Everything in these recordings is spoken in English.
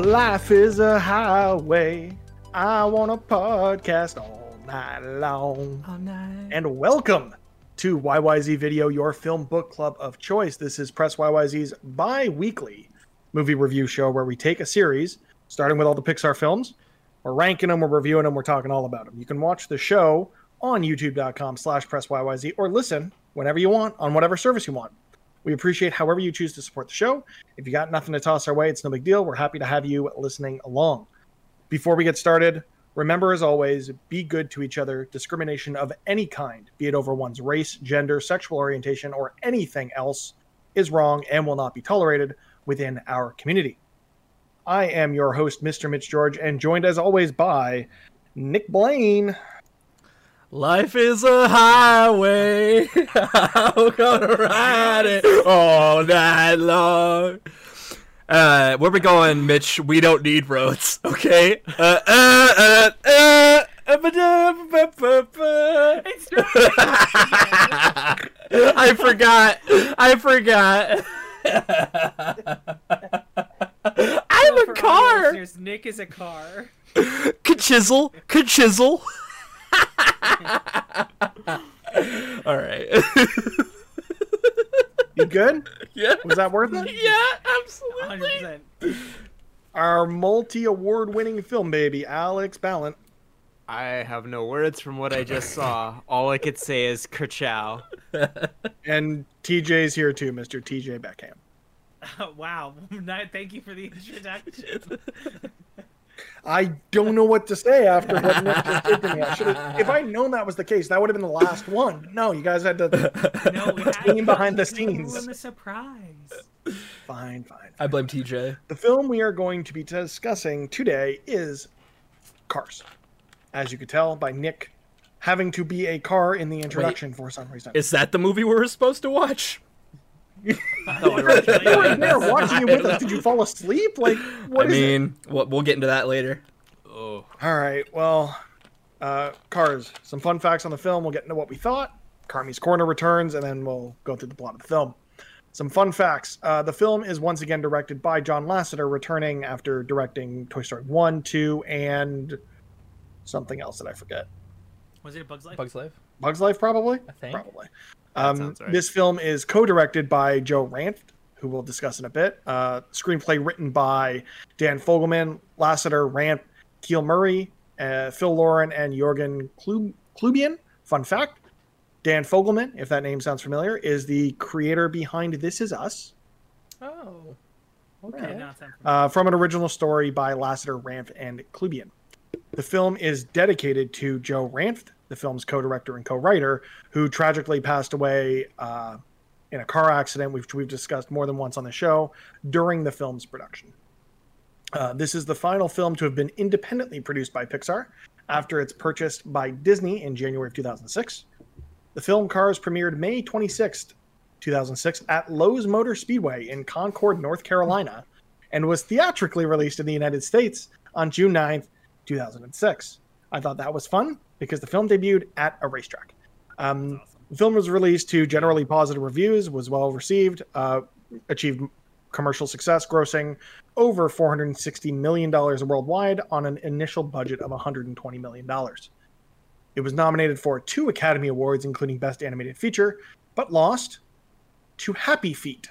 Life is a highway. I want a podcast all night long. All night. And welcome to YYZ Video, your film book club of choice. This is Press YYZ's bi weekly movie review show where we take a series, starting with all the Pixar films. We're ranking them, we're reviewing them, we're talking all about them. You can watch the show on youtube.com slash press YYZ or listen whenever you want on whatever service you want. We appreciate however you choose to support the show. If you got nothing to toss our way, it's no big deal. We're happy to have you listening along. Before we get started, remember as always, be good to each other. Discrimination of any kind, be it over one's race, gender, sexual orientation, or anything else, is wrong and will not be tolerated within our community. I am your host, Mr. Mitch George, and joined as always by Nick Blaine. Life is a highway. I'm gonna ride it all night long. Uh, where we going, Mitch? We don't need roads, okay? Uh, uh, uh, uh, I forgot. I forgot. I'm a For car. listeners, Nick is a car. Ka-chisel. Ka-chisel. All right. You good? yeah. Was that worth it? Yeah, absolutely. 100%. Our multi award winning film baby, Alex Ballant. I have no words from what I just saw. All I could say is kerchow. And TJ's here too, Mr. TJ Beckham. wow. Thank you for the introduction. I don't know what to say after what Nick just did to me. I should've- if I'd known that was the case, that would have been the last one. No, you guys had to. No, we had Team behind the to scenes. ruin the surprise. Fine, fine. I blame TJ. The film we are going to be discussing today is Cars. As you could tell by Nick having to be a car in the introduction for some reason. Is that the movie we were supposed to watch? you were there watching it with us. Did you fall asleep? Like, what I is it? mean, we'll, we'll get into that later. Oh, All right. Well, uh, Cars. Some fun facts on the film. We'll get into what we thought. Carmi's Corner returns, and then we'll go through the plot of the film. Some fun facts. Uh, the film is once again directed by John Lasseter, returning after directing Toy Story 1, 2, and something else that I forget. Was it a Bug's Life? Bugs Life. Bugs Life, probably? I think. Probably. That Um, right. This film is co directed by Joe Ranft, who we'll discuss in a bit. Uh, screenplay written by Dan Fogelman, Lasseter, Ranft, Kiel Murray, uh, Phil Lorin, and Jorgen Klub- Klubien. Fun fact Dan Fogelman, if that name sounds familiar, is the creator behind This Is Us, Oh. Okay. not sound familiar. uh, from an original story by Lasseter, Ranft, and Klubien. The film is dedicated to Joe Ranft, the film's co-director and co-writer, who tragically passed away uh, in a car accident, which we've discussed more than once on the show during the film's production. Uh, this is the final film to have been independently produced by Pixar after it's purchased by Disney in January of 2006. The film Cars premiered May 26th, 2006, at Lowe's Motor Speedway in Concord, North Carolina, and was theatrically released in the United States on June 9th, 2006. I thought that was fun because the film debuted at a racetrack. Um, the film was released to generally positive reviews, was well received, uh, achieved commercial success, grossing over $460 million worldwide on an initial budget of $120 million. It was nominated for two Academy Awards, including Best Animated Feature, but lost to Happy Feet.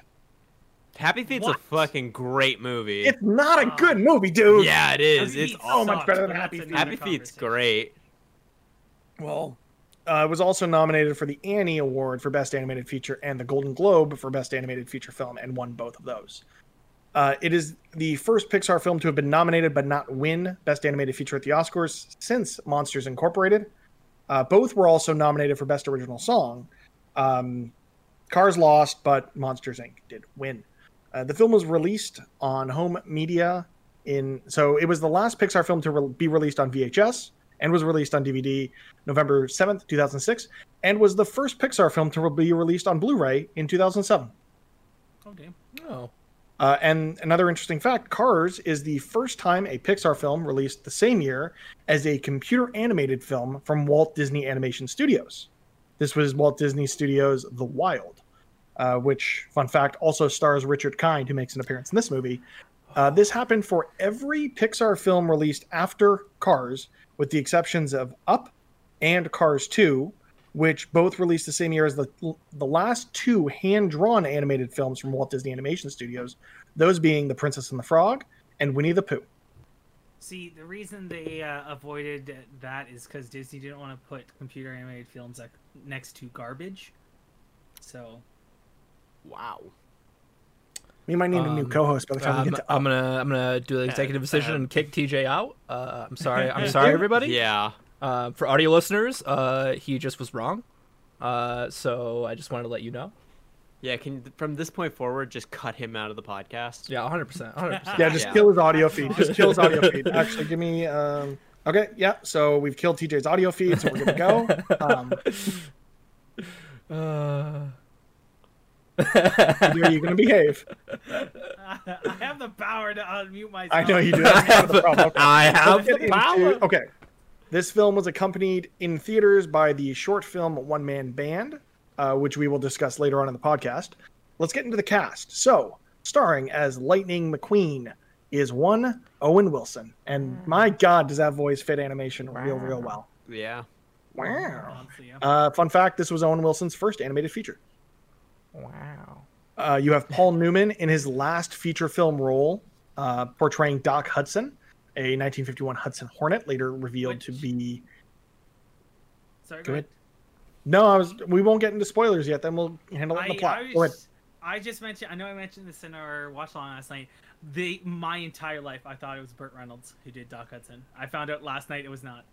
Happy Feet's What? a fucking great movie. It's not a good movie, dude. yeah, it is. Happy It's Feet so much better than Happy Feet. Happy Feet's conversation. great. Well, uh, it was also nominated for the Annie Award for Best Animated Feature and the Golden Globe for Best Animated Feature Film and won both of those. Uh, it is the first Pixar film to have been nominated but not win Best Animated Feature at the Oscars since Monsters Incorporated. Uh, both were also nominated for Best Original Song. Um, Cars lost, but Monsters Inc. did win. Uh, the film was released on home media in so it was the last Pixar film to re- be released on VHS and was released on DVD November 7th, 2006, and was the first Pixar film to be released on Blu-ray in 2007. Oh, damn. Oh. Uh, and another interesting fact Cars is the first time a Pixar film released the same year as a computer animated film from Walt Disney Animation Studios. This was Walt Disney Studios' The Wild, uh, which, fun fact, also stars Richard Kind, who makes an appearance in this movie. Uh, this happened for every Pixar film released after Cars, with the exceptions of Up and Cars 2, which both released the same year as the the last two hand-drawn animated films from Walt Disney Animation Studios, those being The Princess and the Frog and Winnie the Pooh. See, the reason they uh, avoided that is because Disney didn't want to put computer animated films like, next to garbage. So, Wow. We might need a new Um, co-host by the time we I'm, get to I'm gonna I'm gonna do the executive decision uh, and kick TJ out. Uh, I'm sorry. I'm sorry, everybody. Yeah. Uh, for audio listeners, uh, he just was wrong. Uh, so I just wanted to let you know. Yeah. Can from this point forward, just cut him out of the podcast. Yeah, 100. percent 100. percent Yeah, just Yeah. kill his audio feed. Just kill his audio feed. Actually, give me. Um, okay, yeah. So we've killed TJ's audio feed, so we're good to go. Um, Uh, are you going to behave? I have the power to unmute myself. I know you do. That's part of the problem. Okay. I have the power. into- okay. This film was accompanied in theaters by the short film One Man Band, uh, which we will discuss later on in the podcast. Let's get into the cast. So, starring as Lightning McQueen is one Owen Wilson. And my God, does that voice fit animation real, real well. Yeah. Wow. Uh, fun fact this was Owen Wilson's first animated feature. Wow. Uh, you have Paul Newman in his last feature film role, uh, portraying Doc Hudson, a 1951 Hudson Hornet, later revealed to be. Sorry, Go ahead. No, I was. We won't get into spoilers yet. Then we'll handle it in the plot. I, Go ahead. was- I just mentioned. I know I mentioned this in our watch along last night. The my entire life, I thought it was Burt Reynolds who did Doc Hudson. I found out last night it was not.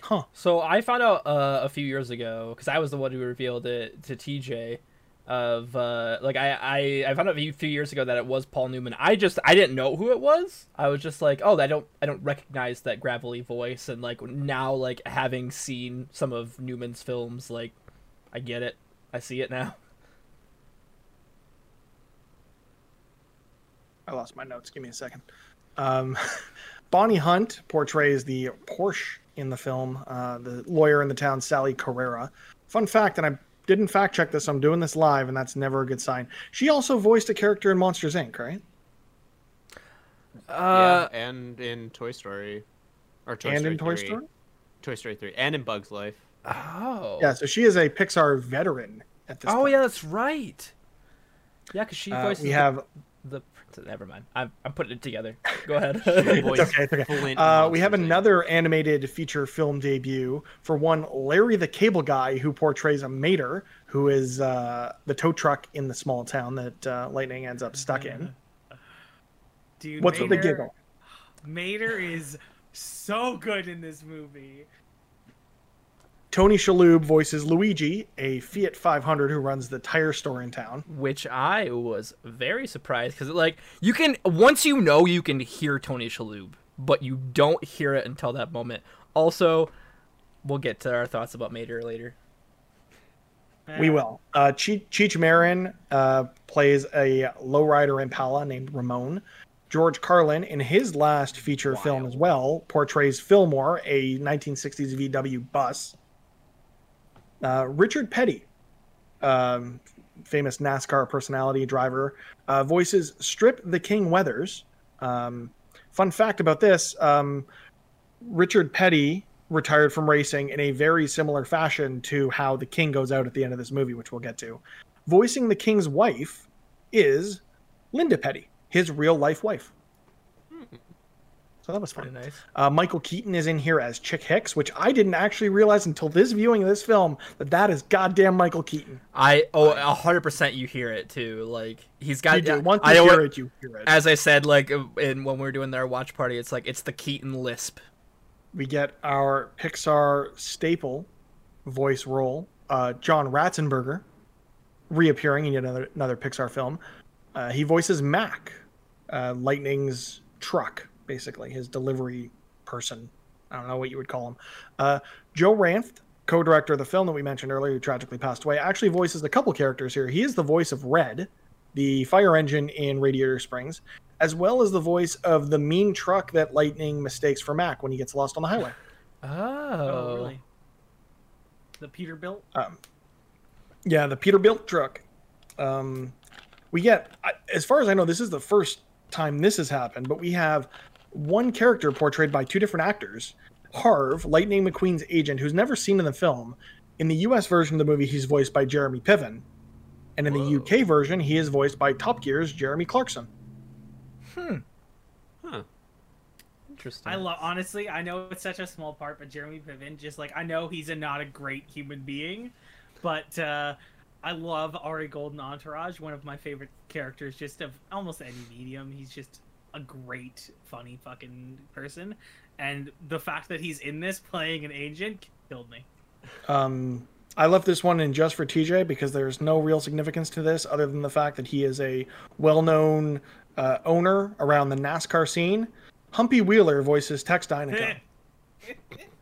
Huh. So I found out uh, a few years ago because I was the one who revealed it to TJ. Of uh, like I, I I found out a few years ago that it was Paul Newman. I just I didn't know who it was. I was just like, oh, I don't I don't recognize that gravelly voice. And like now, like having seen some of Newman's films, like I get it. I see it now. I lost my notes. Give me a second. Um, Bonnie Hunt portrays the Porsche in the film, uh, the lawyer in the town, Sally Carrera. Fun fact, and I didn't fact check this, I'm doing this live, and that's never a good sign. She also voiced a character in Monsters Inc., right? Uh, yeah. And in Toy Story. Or Toy and Story in Toy 3. Story? Toy Story 3. And in Bug's Life. oh. Yeah, so she is a Pixar veteran at this Oh point. yeah, that's right. Yeah, because she Uh, voices we the- have the, Never mind. I'm I'm putting it together. Go ahead. It's okay. It's okay. Uh, we have another animated feature film debut for one Larry the Cable Guy, who portrays a mater, who is uh, the tow truck in the small town that uh, Lightning ends up stuck in. Dude, What's with the giggle? Mater is so good in this movie. Tony Shalhoub voices Luigi, a Fiat 500 who runs the tire store in town. Which I was very surprised because like you can once you know you can hear Tony Shalhoub, but you don't hear it until that moment. Also, we'll get to our thoughts about Mater later. We will. Uh, Cheech, Cheech Marin uh, plays a lowrider Impala named Ramon. George Carlin, in his last feature film as well, portrays Fillmore, a 1960s VW bus. Uh, Richard Petty, um, famous NASCAR personality driver, uh, voices Strip the King Weathers. Um, fun fact about this um, Richard Petty retired from racing in a very similar fashion to how the king goes out at the end of this movie, which we'll get to. Voicing the king's wife is Linda Petty, his real life wife. So that was Pretty nice. Uh, Michael Keaton is in here as Chick Hicks, which I didn't actually realize until this viewing of this film that that is goddamn Michael Keaton. I oh a hundred percent you hear it too. Like he's got You do. Once I you hear it, you hear it. as I said, like in when we were doing their watch party, it's like it's the Keaton lisp. we get our Pixar staple voice role, uh, John Ratzenberger, reappearing in yet another, another Pixar film. Uh, he voices Mac, uh, Lightning's truck, basically, his delivery person. I don't know what you would call him. Uh, Joe Ranft, co director of the film that we mentioned earlier, who tragically passed away, actually voices a couple characters here. He is the voice of Red, the fire engine in Radiator Springs, as well as the voice of the mean truck that Lightning mistakes for Mac when he gets lost on the highway. Oh, Oh, really? The Peterbilt. Um, yeah, the Peterbilt truck. Um, we get, as far as I know, this is the first time this has happened, but we have one character portrayed by two different actors. Harv, Lightning McQueen's agent, who's never seen in the film. In the US version of the movie, he's voiced by Jeremy Piven. And in the UK version, he is voiced by Top Gear's Jeremy Clarkson. Hmm. Huh. Interesting. I love honestly. I know it's such a small part, but Jeremy Piven, just like I know he's a not a great human being, but uh, I love Ari Golden Entourage. One of my favorite characters, just of almost any medium. He's just a great, funny fucking person, and the fact that he's in this playing an agent killed me. Um, I left this one in just for TJ because there's no real significance to this other than the fact that he is a well-known uh, owner around the NASCAR scene. Humpy Wheeler voices Tex Dinoco.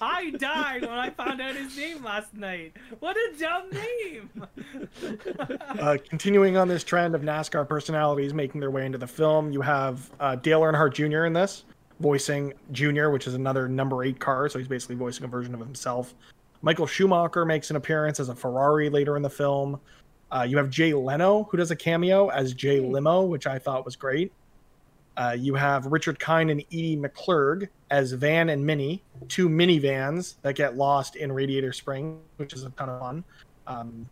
I died when I found out his name last night. What a dumb name! uh, continuing on this trend of NASCAR personalities making their way into the film, you have uh, Dale Earnhardt Jr. in this, voicing Junior, which is another number eight car, so he's basically voicing a version of himself. Michael Schumacher makes an appearance as a Ferrari later in the film. Uh, you have Jay Leno, who does a cameo as Jay Limo, which I thought was great. Uh, you have Richard Kind and Edie McClurg as Van and Minnie, two minivans that get lost in Radiator Spring, which is a ton of fun. Um,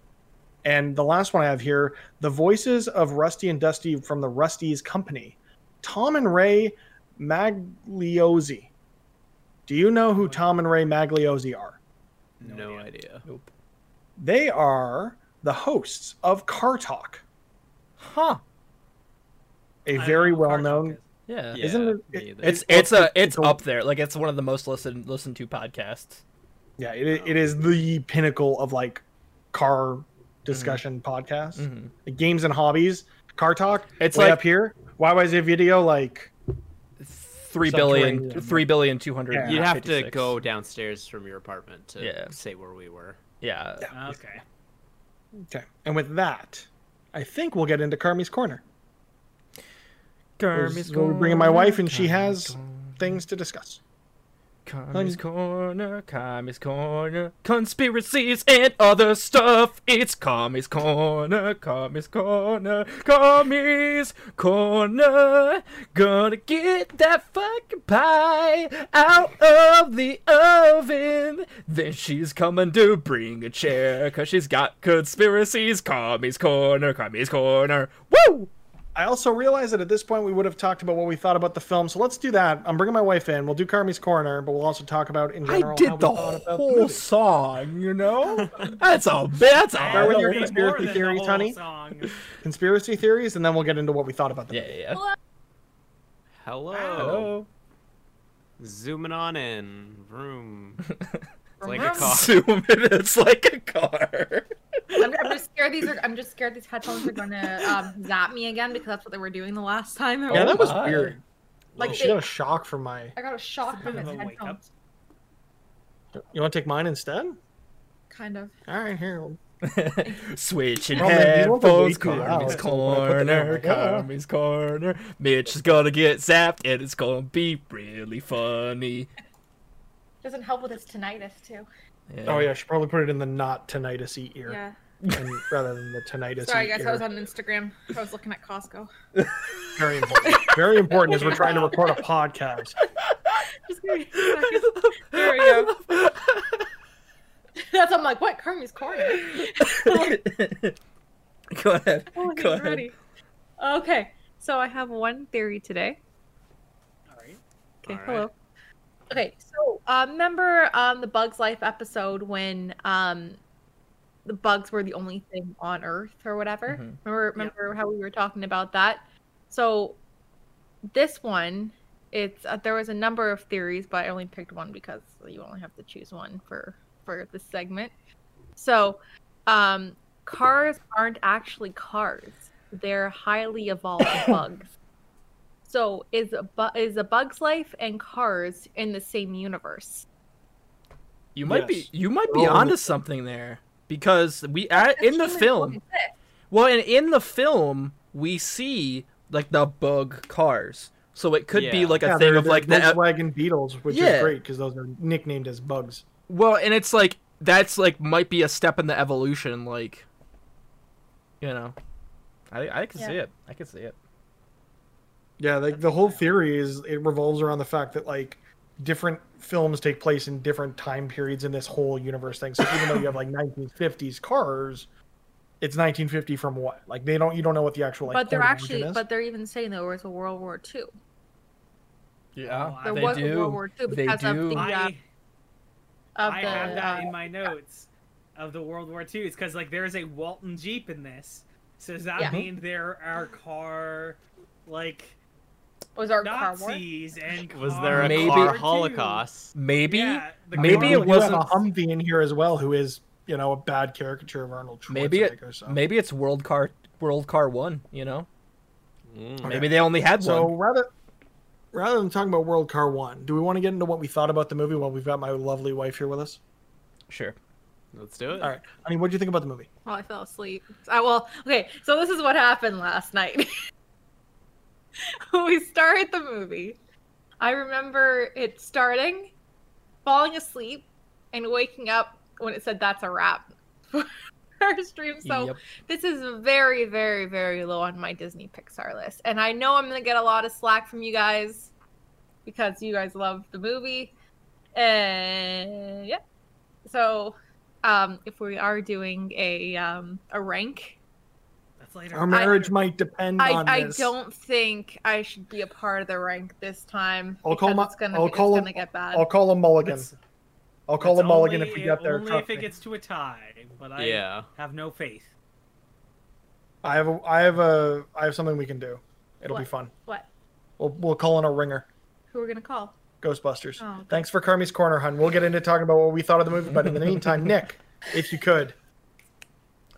and the last one I have here, the voices of Rusty and Dusty from the Rust-eze Company, Tom and Ray Magliozzi. Do you know who Tom and Ray Magliozzi are? No, idea. Nope. They are the hosts of Car Talk, Huh. A I don't very know what Car Talk well-known. Yeah. Yeah, Isn't it- it- It's It's- it's a it's it's a- up there. Like it's one of the most listened listened to podcasts. Yeah, it, it is the pinnacle of like car discussion podcasts, Mhm. Like games and hobbies. Car Talk. It's way like- up here. YYZ video like Three billion, Subterranean. three billion, two hundred. Yeah. You'd have to go downstairs from your apartment to Yeah. say where we were. Yeah. Okay. okay. And with that, I think we'll get into Carmi's corner. Carmi's We're bringing my wife, and she has things to discuss. Carmi's corner, Carmi's corner, conspiracies and other stuff. It's Carmi's corner, Carmi's corner, Carmi's corner. Gonna get that fucking pie out of the oven. Then she's coming to bring a chair, cause she's got conspiracies. Carmi's corner, Carmi's corner. Woo! I also realized that at this point we would have talked about what we thought about the film, so let's do that. I'm bringing my wife in. We'll do Carmi's corner, but we'll also talk about in I general. how did we the thought about whole movie. song, you know? That's a that's a Start with your conspiracy more than the theories, honey. song. conspiracy theories, and then we'll get into what we thought about the Yeah, movie. yeah. yeah. Hello. Hello. Zooming on in. room. It's like a Vroom. car. Zoom in, it's like a car. I'm, I'm just scared these are. I'm just scared these headphones are gonna um, zap me again because that's what they were doing the last time. Yeah, Oh that was my. weird. Like she they- got a shock from my. I got a shock from Bit his of a wake up. headphones. You want to take mine instead? Kind of. All right, here. Switching Well, man, these ones are way headphones, too loud, Carmi's so when I put them down, corner, like, ah. Corner. Mitch is gonna get zapped, and it's gonna be really funny. Doesn't help with his tinnitus too. Oh yeah, I should probably put it in the not tinnitus ear, Yeah. And, rather than the tinnitus. Sorry guys, ear. I was on Instagram. I was looking at Costco. Very important. Very important as we're trying to record a podcast. Just give me a second. There we go. That's I'm like, what? Carmi's corner. Go ahead. Oh, Go ahead. ready. Okay, so I have one theory today. All right. Okay, All right. hello. Okay, so uh, remember um, the Bugs Life episode when um, the bugs were the only thing on Earth or whatever? Mhm. Remember, remember how we were talking about that? So this one, it's uh, there was a number of theories, but I only picked one because you only have to choose one for for this segment. So, um, cars aren't actually cars; they're highly evolved bugs. So is a bu- is a Bug's Life and Cars in the same universe? You might Yes. be you might be They're all in onto something there because we at, in the film. Well, and in the film we see like the bug cars, so it could be like a Yeah, thing of like they're the Volkswagen Beetles, which Yeah. is great because those are nicknamed as bugs. well, and it's like that's like might be a step in the evolution, like you know, I I can Yeah. see it. I can see it. Yeah, like the whole theory is it revolves around the fact that like different films take place in different time periods in this whole universe thing. So even though you have like 1950s cars, it's 1950 from what? Like they don't you don't know what the actual like. but they're actually, is. but they're even saying there was a World War II. Yeah, Oh, There they was do. a World War II They because of do. the uh, I, of I the have that uh, in my notes of the World War II. It's because like there's a Walton Jeep in this. So does that Yeah. mean there are car like was our car war. Nazis and Was there a Maybe- car car holocaust? Maybe Yeah, the maybe we it wasn't. a Humvee in here as well, who is you know a bad caricature of Arnold Schwarzenegger. Maybe it. So, Maybe it's World Car World Car One. You know. Mm. Okay. Maybe they only had so one. rather rather than talking about World Car One, do we want to get into what we thought about the movie while we've got my lovely wife here with us? Sure. Let's do it. All right, I mean, what do you think about the movie? Well, I fell asleep. I, well, okay, so this is what happened last night. we started the movie. I remember it starting, falling asleep, and waking up when it said that's a wrap for our stream. So Yep. this is very, very, very low on my Disney Pixar list. And I know I'm going to get a lot of slack from you guys because you guys love the movie. And yeah. So um, if we are doing a um, a rank, That's later. Our marriage might depend I, on I this. don't think I should be a part of the rank this time. I'll call because my- it's gonna, I'll it's call him- gonna get bad. I'll call him Mulligan. That's- I'll call that's him Mulligan only- if we get there. Only if it me. gets to a tie, but I Yeah. have no faith. I have a, I have a, I have something we can do. It'll be fun. What? We'll we'll call in a ringer. Who are we gonna call? Ghostbusters. Oh, okay. Thanks for Carmi's Corner, hun. We'll get into talking about what we thought of the movie, but in the meantime, Nick, if you could,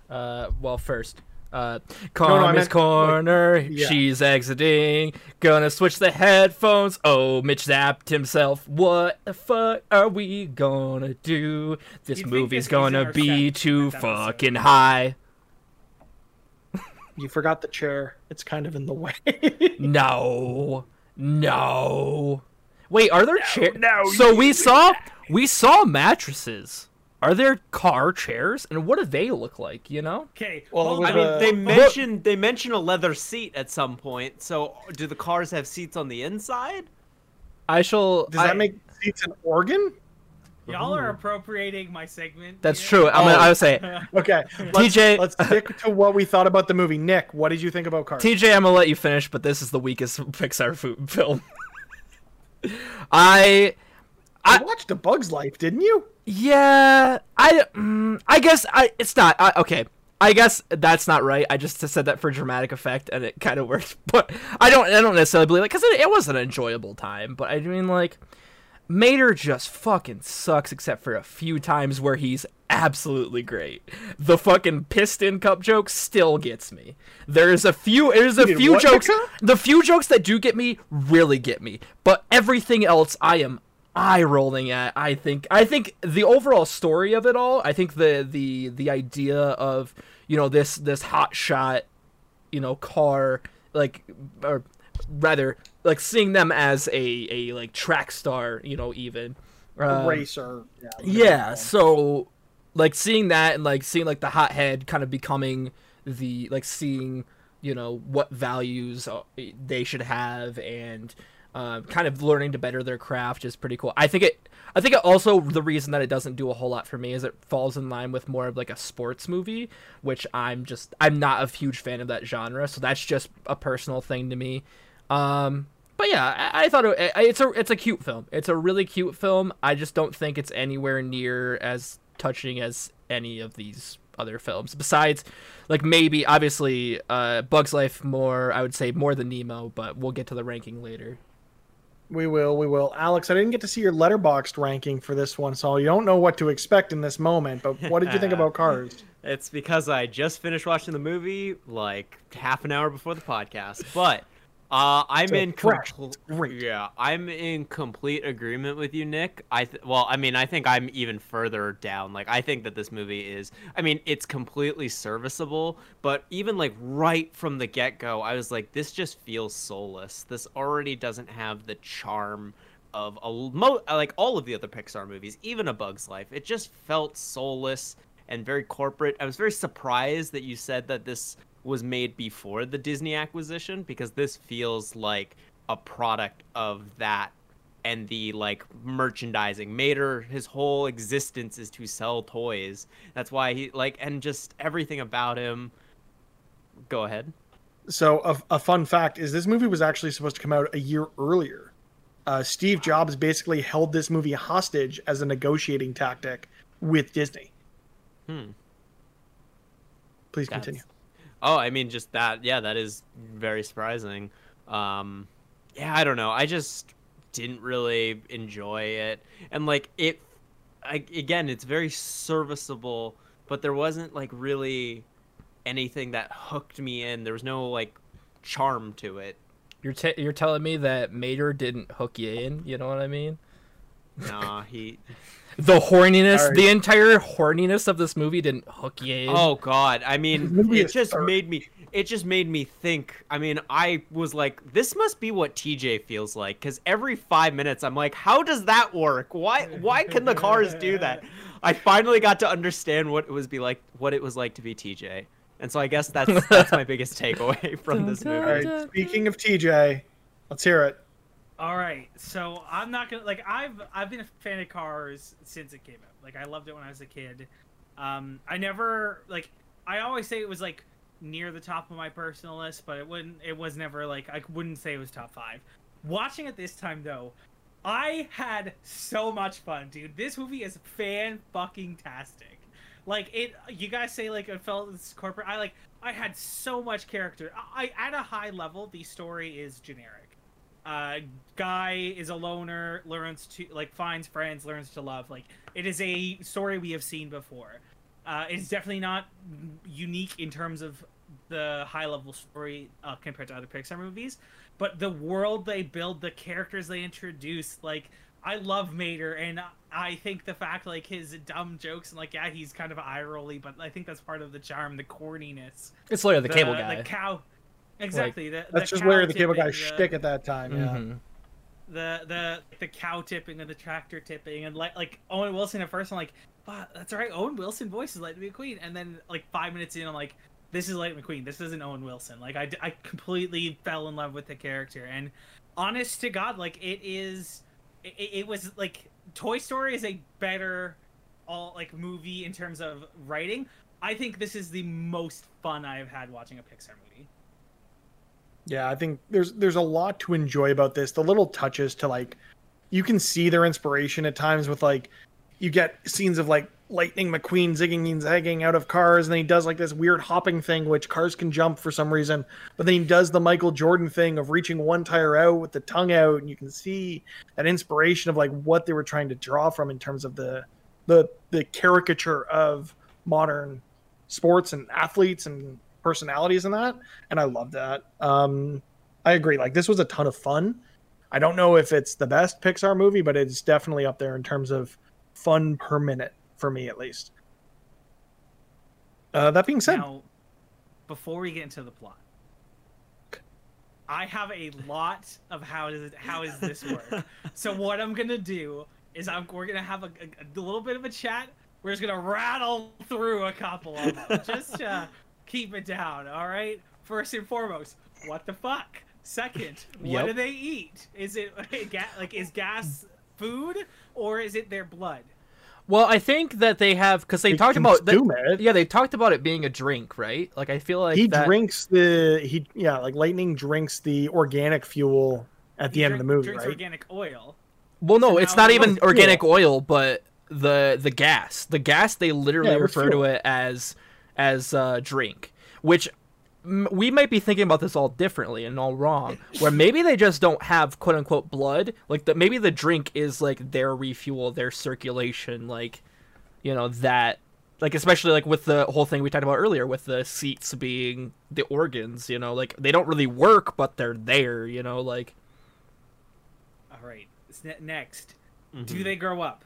Uh, well, first, uh, no, Carmen's meant, corner. yeah. She's exiting. Gonna switch the headphones. Oh, Mitch zapped himself. What the fuck are we gonna do? This You'd movie's this gonna be too fucking high. you forgot the chair. It's kind of in the way. No, no. Wait, are there chairs? no, So we saw we saw mattresses. Are there car chairs? And what do they look like? You know? Okay. Well, it hold was I mean, Uh, they mentioned they mention a leather seat at some point. So, do the cars have seats on the inside? I shall. Does I- that make seats an organ? Y'all are appropriating my segment. That's here. true. I'm gonna. Oh. I would say, Okay, let's, TJ let's stick to what we thought about the movie. Nick, what did you think about Cars? TJ, I'm gonna let you finish, but this is the weakest Pixar fu- film. I, I watched A Bug's Life, didn't you? Yeah, I, mm, I guess I. It's not. I, okay, I guess that's not right. I just said that for dramatic effect, and it kind of worked. But I don't. I don't necessarily believe it because it, it was an enjoyable time. But I mean, like, Mater just fucking sucks, except for a few times where he's absolutely great. The fucking piston cup joke still gets me. There's a few. There's a few jokes. The few jokes that do get me really get me. But everything else, I am eye rolling at. I think. I think the overall story of it all. I think the the the idea of you know this this hot shot you know car like or rather like seeing them as a a like track star you know even A uh, racer. Yeah. yeah so like seeing that and like seeing like the hothead kind of becoming the like seeing you know what values uh, they should have and uh, kind of learning to better their craft is pretty cool i think it i think it also the reason that it doesn't do a whole lot for me is it falls in line with more of like a sports movie which i'm just i'm not a huge fan of that genre so that's just a personal thing to me um but yeah, I, I thought it, it's a it's a cute film. It's a really cute film. I just don't think it's anywhere near as touching as any of these other films. Besides, like maybe obviously, uh, Bugs Life more. I would say more than Nemo, but we'll get to the ranking later. We will, we will. Alex, I didn't get to see your Letterboxd ranking for this one, so you don't know what to expect in this moment. But what did you think about Cars? It's because I just finished watching the movie like half an hour before the podcast. But uh, I'm So in compl- Yeah, I'm in complete agreement with you, Nick. I th- well, I mean, I think I'm even further down. Like, I think that this movie is. I mean, it's completely serviceable, but even like right from the get go, I was like, this just feels soulless. This already doesn't have the charm of a mo- like all of the other Pixar movies, even A Bug's Life. It just felt soulless and very corporate. I was very surprised that you said that this was made before the Disney acquisition because this feels like a product of that and the like merchandising. Mater, his whole existence is to sell toys. That's why he like and just everything about him. Go ahead. So a, a fun fact is this movie was actually supposed to come out a year earlier. Uh, Steve Jobs basically held this movie hostage as a negotiating tactic with Disney. Hmm. Please That's- continue. Oh, I mean, just that. Yeah, that is very surprising. Um, yeah, I don't know. I just didn't really enjoy it, and like it. I, again, it's very serviceable, but there wasn't like really anything that hooked me in. There was no like charm to it. You're t- you're telling me that Mater didn't hook you in. You know what I mean? Nah, he. The horniness, Alright. the entire horniness of this movie didn't hook you in. Oh God! I mean, movie it is just dark. made me. It just made me think. I mean, I was like, this must be what TJ feels like, because every five minutes, I'm like, how does that work? Why? Why can the cars do that? I finally got to understand what it was be like, what it was like to be TJ, and so I guess that's that's my biggest takeaway from this movie. right. Speaking of TJ, let's hear it. All right, so I'm not gonna like I've I've been a fan of Cars since it came out. Like I loved it when I was a kid. Um, I never like I always say it was like near the top of my personal list, but it wouldn't. It was never like I wouldn't say it was top five. Watching it this time though, I had so much fun, dude. This movie is fan fucking tastic. Like it, you guys say like it felt it's corporate. I like I had so much character. I at a high level, the story is generic uh guy is a loner learns to like finds friends learns to love. Like it is a story we have seen before. Uh it's definitely not unique in terms of the high level story uh, compared to other pixar movies but the world they build the characters they introduce like i love mater and i think the fact like his dumb jokes and like yeah he's kind of eye rolly but i think that's part of the charm the corniness. It's literally the, the cable guy. the cow exactly the, That's the just cow Larry the Cable tipping, Guy the- shtick at that time. Yeah. Mhm. the the the cow tipping and the tractor tipping and like like Owen Wilson at first I'm like, wow, that's right, Owen Wilson voice is Lightning McQueen, and then like five minutes in I'm like, this is Lightning McQueen, this isn't Owen Wilson. Like I, I completely fell in love with the character, and honest to God, like it is, it, it was like Toy Story is a better all like movie in terms of writing. I think this is the most fun I've had watching a Pixar movie. Yeah, I think there's there's a lot to enjoy about this. The little touches to like you can see their inspiration at times with like you get scenes of like Lightning McQueen zigging and zagging out of cars, and then he does like this weird hopping thing, which cars can jump for some reason. But then he does the Michael Jordan thing of reaching one tire out with the tongue out, and you can see that inspiration of like what they were trying to draw from in terms of the the the caricature of modern sports and athletes and personalities in that and i love that um i agree like this was a ton of fun i don't know if it's the best pixar movie but it's definitely up there in terms of fun per minute for me at least uh that being said Now, before we get into the plot, I have a lot of how does it, how does this work. so what I'm gonna do is I'm we're gonna have a, a, a little bit of a chat. We're just gonna rattle through a couple of them, just to keep it down. All right. First and foremost, what the fuck? Second, what Yep. do they eat? Is it like is gas food or is it their blood? Well, I think that they have because they, They talked about they, it. yeah they talked about it being a drink, right? Like I feel like he that, drinks the he yeah like lightning drinks the organic fuel at the He end of the movie drinks right organic oil. Well, no, So it's not it's even fuel. organic oil, but the the gas. The gas they literally Yeah, it was refer to it as as uh, drink, which m- we might be thinking about this all differently and all wrong. Where maybe they just don't have quote unquote blood. Like the maybe the drink is like their refuel, their circulation, like you know that. Like especially like with the whole thing we talked about earlier, with the seats being the organs, you know, like they don't really work, but they're there, you know, like All right. s- ne- Next, Mhm. do they grow up?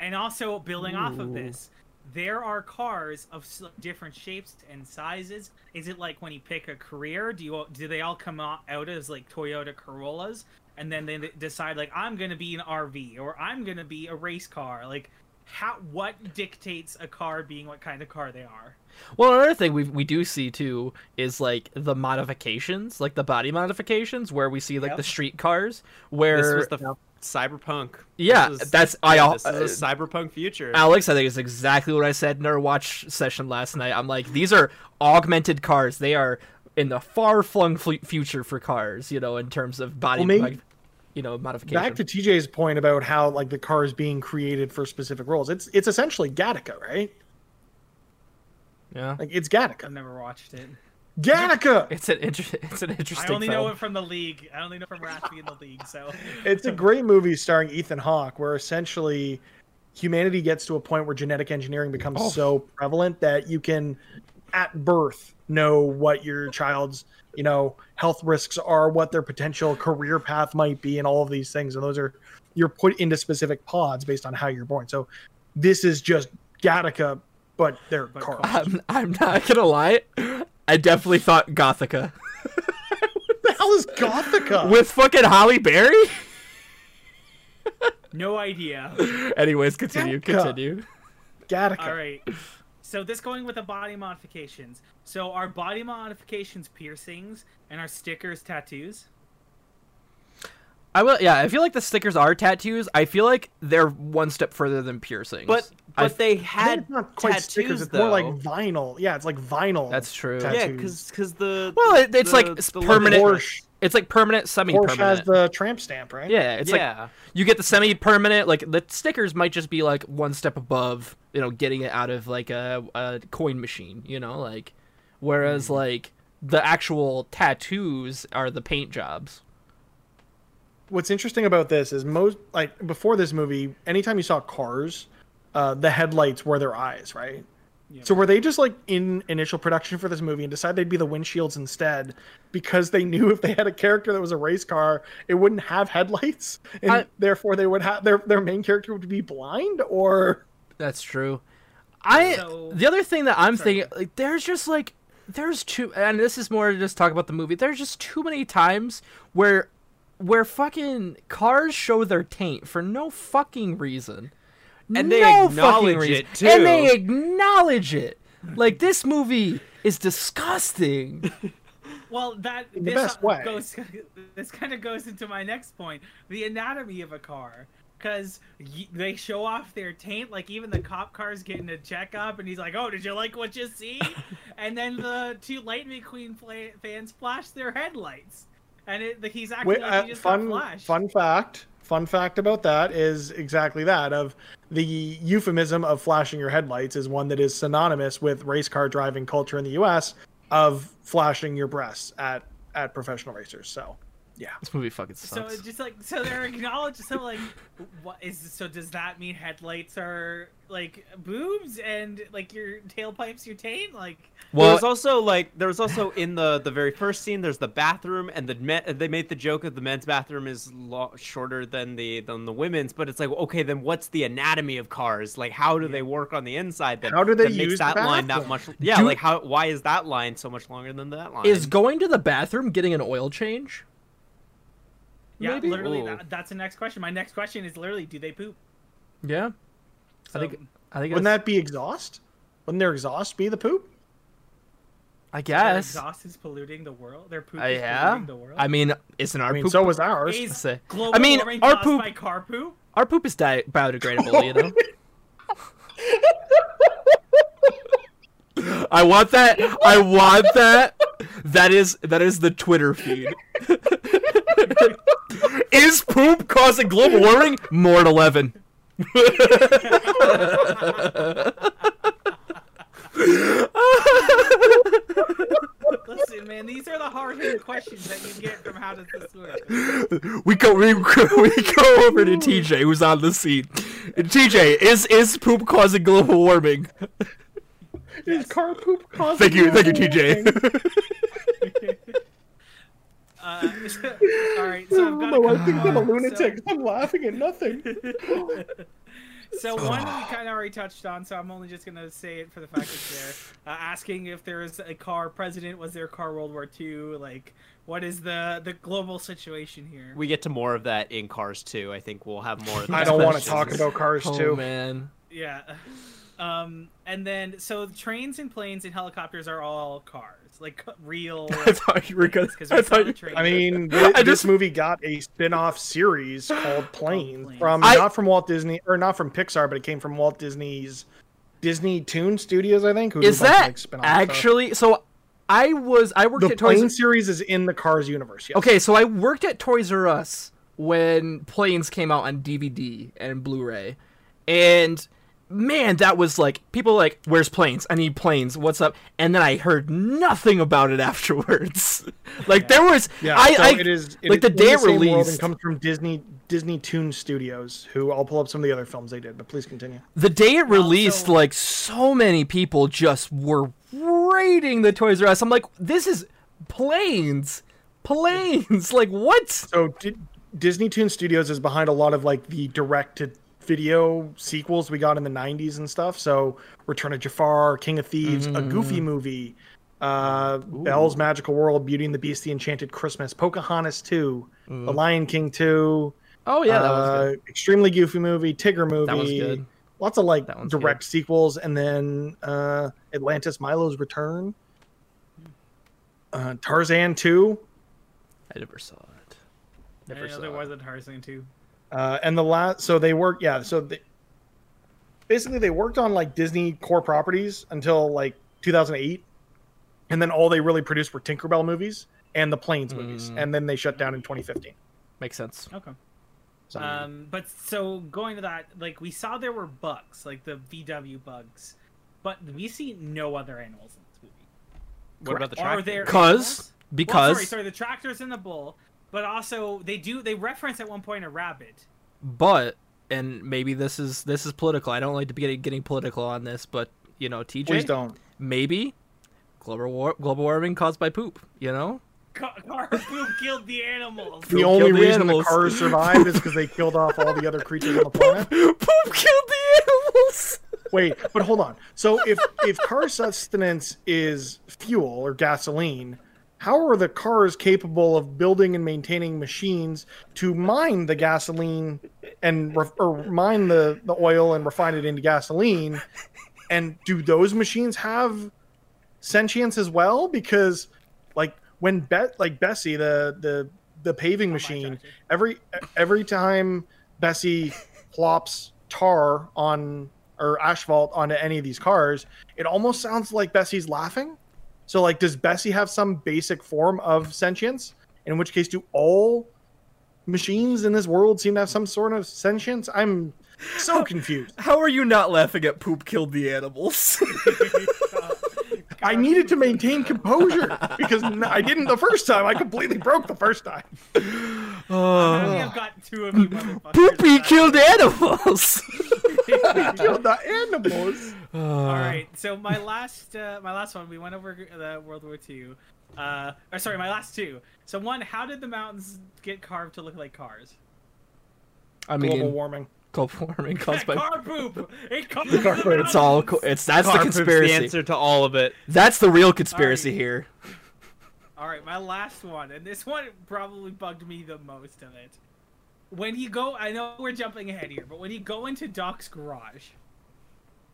And also, building off of this, there are cars of different shapes and sizes. Is it like when you pick a career? Do you do they all come out out as like Toyota Corollas, and then they decide like I'm gonna be an RV or I'm gonna be a race car? Like, how what dictates a car being what kind of car they are. Well, another thing we we do see too is like the modifications, like the body modifications, where we see like Yep. the street cars, where This was the f- cyberpunk. Yeah, This is- that's- I yeah, This is a uh, cyberpunk future. Alex, I think is exactly what I said in our watch session last night. I'm like, these are augmented cars. They are in the far flung f- future for cars, you know, in terms of body, Well, maybe- mod- you know, modification. Back to TJ's point about how like the car is being created for specific roles. It's it's essentially Gattaca, right? yeah, Like it's Gattaca. I've never watched it. Gattaca. it's an inter- it's an interesting. I only film. know it from the league. I only know from Raspy in the league. So It's a great movie starring Ethan Hawke, where essentially humanity gets to a point where genetic engineering becomes Oh. so prevalent that you can, at birth, know what your child's you know health risks are, what their potential career path might be, and all of these things. And those are you're put into specific pods based on how you're born. So this is just Gattaca, but they're But cars. cars. I'm, I'm not gonna lie. I definitely thought Gothika What the hell is Gothika? with fucking Halle Berry. no idea. Anyways, continue, Gattaca. continue. Gattaca. All right. So this going with the body modifications. So our body modifications piercings and our stickers tattoos? I will. Yeah, I feel like the stickers are tattoos. I feel like they're one step further than piercings. but I- but they had it's not quite tattoos stickers. It's though. more like vinyl. Yeah, it's like vinyl. That's true. tattoos. yeah, because the Well, it- it's the- like it's the permanent- Porsche, it's like permanent, semi-permanent. Porsche has semi-permanent. the tramp stamp, right? yeah, it's like yeah, you get the semi-permanent. Like the stickers might just be like one step above, you know, getting it out of like a, a coin machine. You know, like whereas Hmm. like the actual tattoos are the paint jobs. What's interesting about this is most like before this movie, anytime you saw cars, uh, the headlights were their eyes, right? Yeah. So were they just like in initial production for this movie and decided they'd be the windshields instead because they knew if they had a character that was a race car, it wouldn't have headlights, and I- therefore they would have their their main character would be blind or That's true. I So- the other thing that I'm Sorry. thinking like there's just like there's too and this is more to just talk about the movie. There's just too many times where where fucking cars show their taint for no fucking reason. And they No fucking acknowledge reason. it, And they acknowledge it. Like this movie is disgusting. Well, that In the this best way. goes. This kind of goes into my next point: the anatomy of a car. Because they show off their taint, like even the cop car's getting a checkup, and he's like, "Oh, did you like what you see?" and then the two Lightning McQueen fla- fans flash their headlights, and it, he's acting Wait, like uh, he just fun got flashed. fun fact fun fact about that is exactly that of the euphemism of flashing your headlights is one that is synonymous with race car driving culture in the US of flashing your breasts at at professional racers so yeah This movie fucking So sucks. it's just like so they're acknowledged. So like, what is so? Does that mean headlights are like boobs and like your tailpipes your taint? Like, well, there was also like there was also in the the very first scene. There's the bathroom, and the men, they made the joke that the men's bathroom is lo- shorter than the than the women's. But it's like, okay, then what's the anatomy of cars? Like, how do they work on the inside? That How do they that makes use the that line that much? Yeah, Do- like how? Why is that line so much longer than that line? is going to the bathroom getting an oil change? yeah, Maybe? literally, that, that's the next question. My next question is literally, do they poop? Yeah. So, I think I think wouldn't that's- that be exhaust wouldn't their exhaust be the poop I their guess. exhaust is polluting the world. Their poop Uh, is yeah. polluting the world. I mean, isn't our I mean poop so was ours Is say- global I mean, warming our caused poop- by car poop? our poop is di- biodegradable, you know. I want that. I want that. That is that is the Twitter feed. is poop causing global warming? More at eleven. Listen, man, these are the hard hitting questions that you get from how does this work? we go we, go- we go over to TJ who's on the scene. TJ, is is poop causing global warming? is car poop causing Thank you, thank you. TJ. Uh, all right, so I've got my a wife couple thinks I'm a more. lunatic i'm laughing at nothing So one we kind of already touched on, so I'm only just gonna say it for the fact it's there. Uh, asking if there is a car president, was there a car World War II? Like, what is the the global situation here? we get to more of that in Cars too. I think we'll have more. Of i don't want to talk about cars Oh too man. Yeah. Um, and then so trains and planes and helicopters are all cars, like real. I thought you were gonna. Because I we saw thought you- I mean, th- I this movie got a spin-off series called Planes Planes. from I- not from Walt Disney or not from Pixar, but it came from Walt Disney's Disney Toon Studios, I think. who Is a of, that like, spin-off stuff. actually? So, I was. I worked the at Toys. Plane series is in the Cars universe? Yes. Okay, so I worked at Toys R Us when Planes came out on DVD and Blu-ray, and man, that was like people like, "Where's Planes? I need Planes. What's up?" And then I heard nothing about it afterwards. like there was, Yeah, I, so I it is it like is the day it same released. and comes from Disney Disney Toon Studios, who I'll pull up some of the other films they did. But please continue. The day it released, so- like so many people just were raiding the Toys R Us. I'm like, this is planes, planes. Like what? So D- Disney Toon Studios is behind a lot of like the direct to video sequels we got in the 90s and stuff. So Return of Jafar, King of Thieves, a Goofy Mm. movie, uh, Belle's Magical World, Beauty and the Beast, The Enchanted Christmas, Pocahontas 2, The Lion King 2, Oh yeah, that uh, was good. extremely goofy movie, Tigger movie. That was good. Lots of like That one's direct sequels, and then uh, Atlantis Milo's Return, uh, Tarzan 2, I never saw it. Never know saw there it. was a Tarzan too. Uh, and the last, so they work, yeah. So they, basically, they worked on like Disney core properties until like 2008, and then all they really produced were Tinkerbell movies and the Planes movies, Mm. and then they shut down in 2015. Makes sense. Okay. So, Um, but so going to that, like we saw there were bugs, like the VW bugs, but we see no other animals in this movie. What about the Are tractor? there Because animals? because well, sorry, sorry, the tractors in the bull, but also they do they reference at one point a rabbit. but and maybe this is this is political. I don't like to be getting, getting political on this, but you know, TJ, please don't. maybe global war, global warming caused by poop. You know, Car, car poop killed the animals. The Poop only killed the reason animals. the cars survived is because they killed off all the other creatures on the planet. poop killed the animals. Wait, but hold on. So if if car sustenance is fuel or gasoline, how are the cars capable of building and maintaining machines to mine the gasoline and ref- or mine the the oil and refine it into gasoline? And do those machines have sentience as well? Because like when Bet like Bessie the the the paving machine every every time Bessie plops tar on or asphalt onto any of these cars, it almost sounds like Bessie's laughing. So like does Bessie have some basic form of sentience? In which case do all machines in this world seem to have some sort of sentience? I'm so confused. How are you not laughing at poop killed the animals? I needed to maintain composure because I didn't the first time. I completely broke the first time. Uh, I only have got two of you. Poopy killed animals. Killed the animals. All right, so my last, uh, my last one, we went over the World War II. Uh, or sorry, my last two. So one, how did the mountains get carved to look like cars? I mean, Global warming. global warming caused by. car poop. It caused Car the poop. It's all. co- It's that's the Car poop's conspiracy. The answer to all of it. That's the real conspiracy Alright. here. All right, my last one, and this one probably bugged me the most of it. When you go, I know we're jumping ahead here, but when you go into Doc's garage,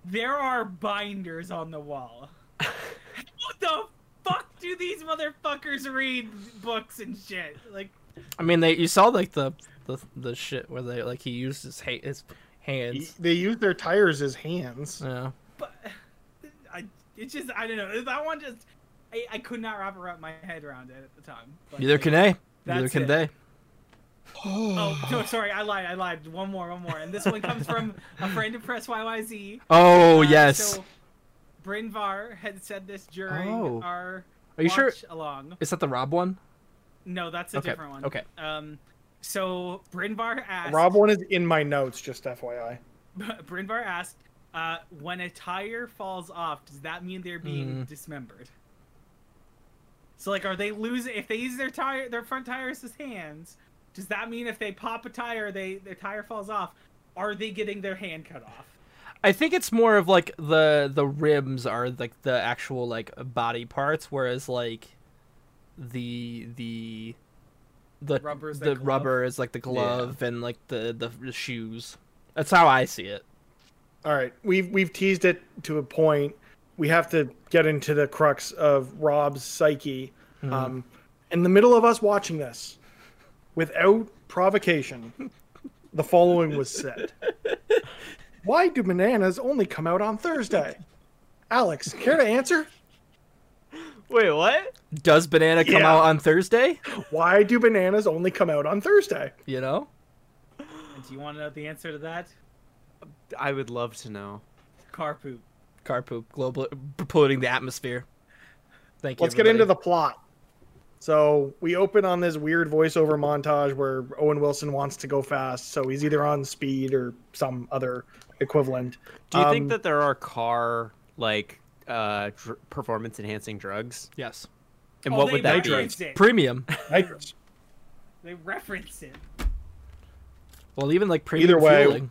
there are binders on the wall. what the fuck do these motherfuckers read books and shit? Like, I mean, they you saw like the the the shit where they like he used his ha- his hands. They use their tires as hands. Yeah. but I, it's just, I don't know. That one just, I, I could not wrap around my head around it at the time. But, Neither can they. Neither can it. they. Oh, no, sorry, I lied. I lied. One more, one more. And this one comes from a friend of Press YYZ. Oh Uh, yes. So, Bryn Var had said this during Oh. our Are you sure? watch along. Is that the Rob one? No, that's a Okay, different one. okay. Um, so Bryn Var asked. Rob one is in my notes, just FYI. Bryn Var asked, uh, when a tire falls off, does that mean they're being Mm. dismembered? So like, are they losing? If they use their tire, their front tires as hands, does that mean if they pop a tire, they their tire falls off? Are they getting their hand cut off? I think it's more of like the the rims are like the actual like body parts, whereas like the the the Rubber's the the rubber is like the glove and like the, the the shoes. That's how I see it. all right, we've we've teased it to a point. We have to get into the crux of Rob's psyche. Um, in the middle of us watching this, without provocation, the following was said: Why do bananas only come out on Thursday? Alex, care to answer? Wait, what? Does banana come Yeah. out on Thursday? Why do bananas only come out on Thursday? You know? Do you want to know the answer to that? I would love to know. Car poop. Car poop, global polluting the atmosphere. Thank you. Let's get into everybody. the plot. So we open on this weird voiceover montage where Owen Wilson wants to go fast, so he's either on speed or some other equivalent. Do you Um, think that there are car like uh dr- performance enhancing drugs? Yes. And Oh, what would that be? Premium. They reference it. Well, even like premium Either way, fueling.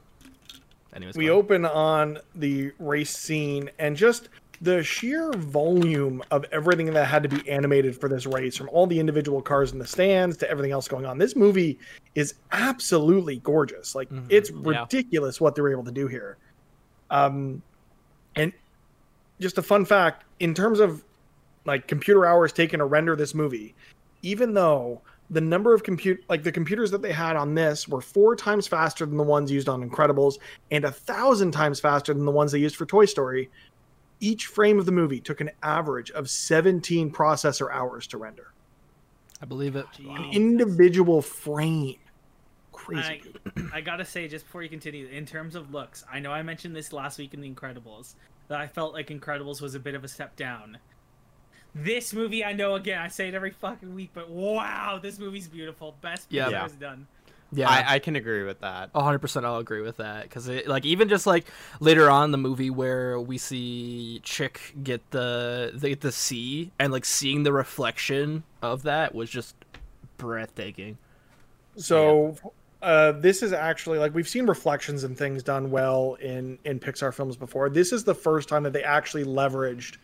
Anyways, We open on the race scene and just the sheer volume of everything that had to be animated for this race, from all the individual cars in the stands to everything else going on. This movie is absolutely gorgeous. Like Mhm. it's Yeah. ridiculous what they were able to do here. Um, and just a fun fact in terms of like computer hours taken to render this movie, even though the number of compute like the computers that they had on this were four times faster than the ones used on Incredibles and a thousand times faster than the ones they used for Toy Story. Each frame of the movie took an average of 17 processor hours to render. I believe it. An individual frame. Crazy. I, I gotta say, just before you continue, in terms of looks, I know I mentioned this last week in The Incredibles that I felt like Incredibles was a bit of a step down. This movie, I know again, I say it every fucking week, but wow, this movie's beautiful. Best Yeah. movie Yeah. was done. Yeah. I, I can agree with that. A hundred percent, I'll agree with that because like even just like later on in the movie where we see Chick get the the the sea and like seeing the reflection of that was just breathtaking. So uh, this is actually like we've seen reflections and things done well in in Pixar films before. This is the first time that they actually leveraged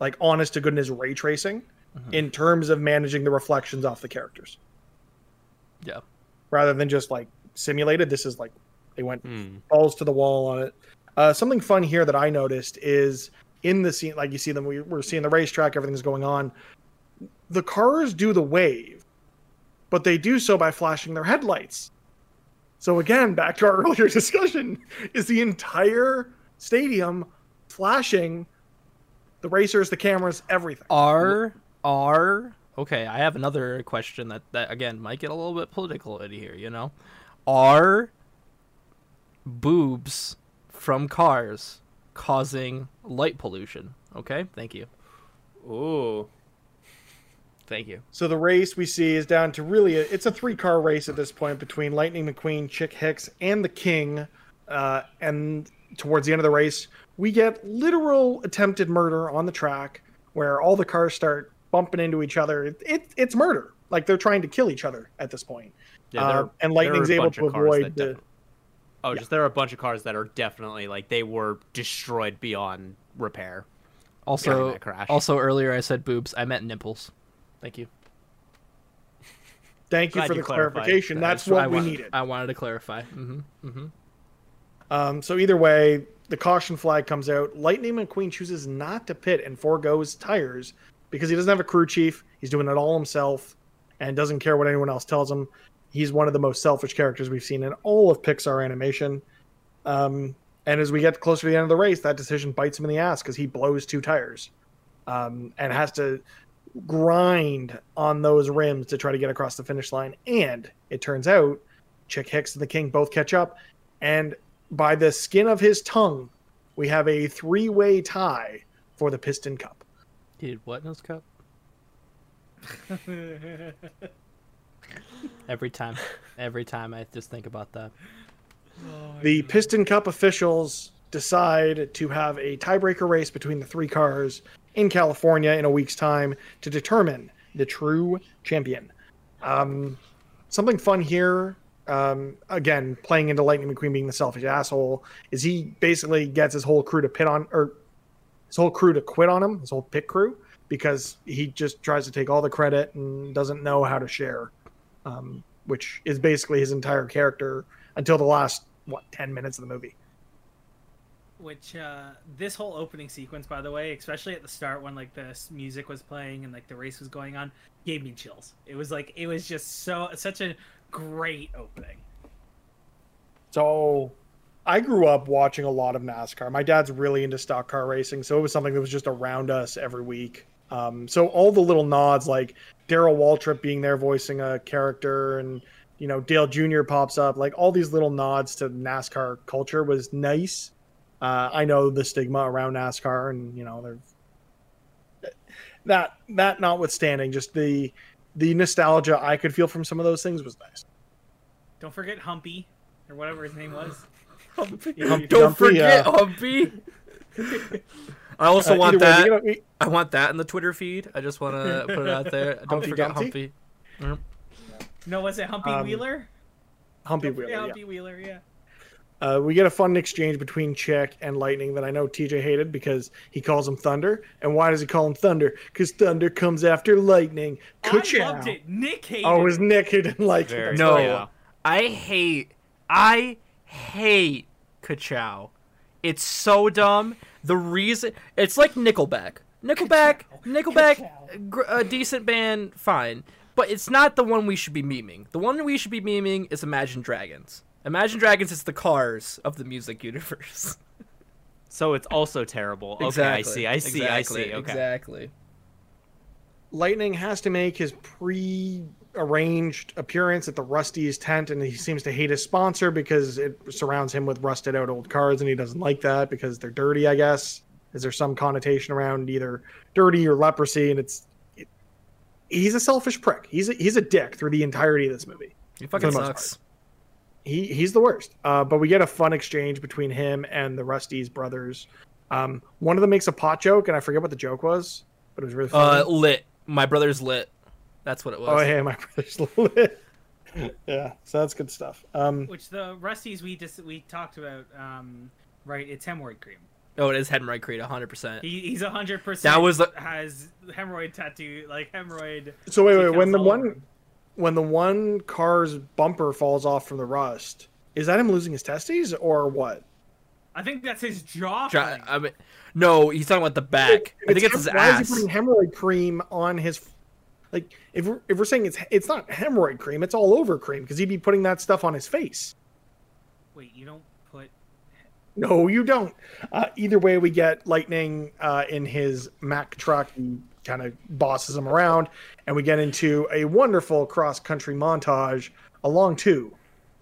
like honest to goodness ray tracing in terms of managing the reflections off the characters Yeah. Rather than just like simulated. This is like they went Hmm. balls to the wall on it. Uh, something fun here that I noticed is in the scene, like you see them, we, we're seeing the racetrack, everything's going on. The cars do the wave, but they do so by flashing their headlights. So again, back to our earlier discussion, is the entire stadium flashing the racers, the cameras, everything. Are are okay? I have another question that that again might get a little bit political in here. You know, are boobs from cars causing light pollution? Okay, thank you, Ooh. thank you. So the race we see is down to really a, it's a three car race at this point between Lightning McQueen, Chick Hicks, and the King. Uh, and towards the end of the race, we get literal attempted murder on the track where all the cars start bumping into each other. It, it, it's murder. Like they're trying to kill each other at this point. Yeah, Uh, there- and Lightning's able to avoid that the. defi- Oh, just there are a bunch of cars that are definitely like they were destroyed beyond repair. Also, crash. also earlier I said boobs. I meant nipples. Thank you. Thank you Glad for you the clarified. clarification. I That's what I we wanted- needed. I wanted to clarify. Mm-hmm. Mm-hmm. Um, so either way, the caution flag comes out. Lightning McQueen chooses not to pit and foregoes tires because he doesn't have a crew chief. He's doing it all himself and doesn't care what anyone else tells him. He's one of the most selfish characters we've seen in all of Pixar animation. Um, and as we get closer to the end of the race, that decision bites him in the ass because he blows two tires um, and has to grind on those rims to try to get across the finish line. And it turns out Chick Hicks and the King both catch up. And by the skin of his tongue, we have a three way tie for the Piston Cup. He did what in his cup? Every time, every time I just think about that. The Piston Cup officials decide to have a tiebreaker race between the three cars in California in a week's time to determine the true champion. Um, something fun here, um, again, playing into Lightning McQueen being the selfish asshole, is he basically gets his whole crew to pit on, or his whole crew to quit on him, his whole pit crew, because he just tries to take all the credit and doesn't know how to share, um, which is basically his entire character until the last what 10 minutes of the movie Which uh, this whole opening sequence, by the way, especially at the start when like the music was playing and like the race was going on, gave me chills. It was like it was just so such a great opening. So I grew up watching a lot of NASCAR. My dad's really into stock car racing, so it was something that was just around us every week. Um, so all the little nods, like Darrell Waltrip being there voicing a character, and you know Dale Jr. pops up, like all these little nods to NASCAR culture was nice. Uh, I know the stigma around NASCAR, and you know that that notwithstanding, just the the nostalgia I could feel from some of those things was nice. Don't forget Humpy or whatever his name was. Humpty Don't Dumpty, forget uh, Humpy. I also Uh, want either way, that. we I want that in the Twitter feed. I just want to put it out there. Don't Humpty forget Dumpty? Humpy. No, was it Humpy Um, Wheeler? Humpy Wheeler. Yeah. Humpy Wheeler, yeah. Uh, we get a fun exchange between Chick and Lightning that I know TJ hated because he calls him Thunder. And why does he call him Thunder? Because Thunder comes after Lightning. I Ka-chow. loved it. Nick hated Oh, it was. Nick who didn't like it. No. yeah. I hate. I hate Kachow. It's so dumb. The reason it's like Nickelback. Nickelback, Nickelback, gr- a decent band, fine. But it's not the one we should be memeing. The one we should be memeing is Imagine Dragons. Imagine Dragons is the cars of the music universe. So it's also terrible. Okay. I see. I see. Exactly. I see. Okay. Exactly. Lightning has to make his pre-arranged appearance at the Rust-eze tent, and he seems to hate his sponsor because it surrounds him with rusted-out old cards, and he doesn't like that because they're dirty. I guess is there some connotation around either dirty or leprosy, and it's it, he's a selfish prick. He's a, he's a dick through the entirety of this movie. He fucking sucks. he he's the worst. Uh, but we get a fun exchange between him and the Rust-eze brothers. Um, one of them makes a pot joke, and I forget what the joke was, but it was really funny. Uh, lit. My brother's lit. That's what it was. oh, hey, my brother's lit. yeah, so that's good stuff. Um, Which the Rust-eze we just we talked about, um, right? It's hemorrhoid cream. Oh, it is hemorrhoid cream, 100%. He, he's hundred percent. That was the- has hemorrhoid tattoo, like hemorrhoid. so wait, wait, when the all over one him. when the one car's bumper falls off from the rust, is that him losing his testes or what? I think that's his jaw. Try. I mean, no, he's talking about the back. I think it's his why ass. is he putting hemorrhoid cream on his? Like, if we're, if we're saying it's it's not hemorrhoid cream, it's all over cream because he'd be putting that stuff on his face. Wait, you don't put. No, you don't. Uh, either way, we get Lightning uh, in his Mack truck. He kind of bosses him around, and we get into a wonderful cross country montage along to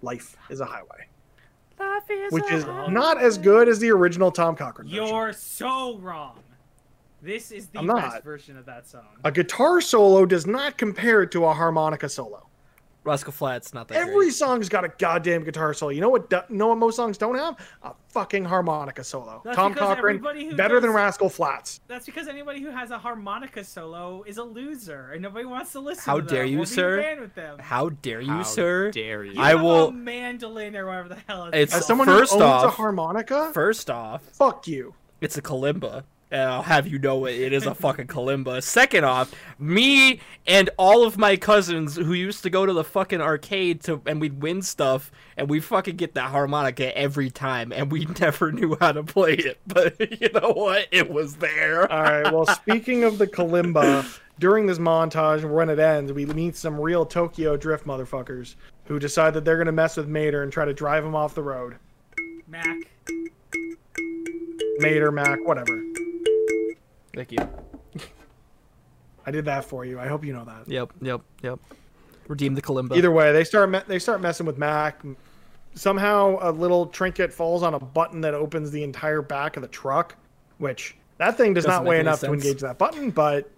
Life is a Highway, which is not as good as the original Tom Cochrane version. You're so wrong. This is the I'm best not. version of that song. A guitar solo does not compare to a harmonica solo. Rascal Flatts, not that Every great. song's got a goddamn guitar solo. You know what? do- know what most songs don't have? A fucking harmonica solo. That's Tom because Cochrane, everybody who better than Rascal Flatts. That's because anybody who has a harmonica solo is a loser, and nobody wants to listen. How to them dare you, or be a sir? with them. How dare you, How sir? Dare you? You I have will- a mandolin or whatever the hell it's, It's As called. someone First who owns a harmonica, First off, fuck you. it's a kalimba. And I'll have you know it, it is a fucking kalimba. Second off, me and all of my cousins who used to go to the fucking arcade to and we'd win stuff and we fucking get that harmonica every time and we never knew how to play it. But you know what? It was there. All right. Well, speaking of the kalimba, during this montage, when it ends, we meet some real Tokyo Drift motherfuckers who decide that they're going to mess with Mater and try to drive him off the road. Mac. Mater, Mac, whatever. Thank you. I did that for you. I hope you know that. Yep, yep, yep. Redeem the kalimba. Either way, they start me- they start messing with Mac. Somehow, a little trinket falls on a button that opens the entire back of the truck, which that thing does Doesn't not weigh enough to engage that button. But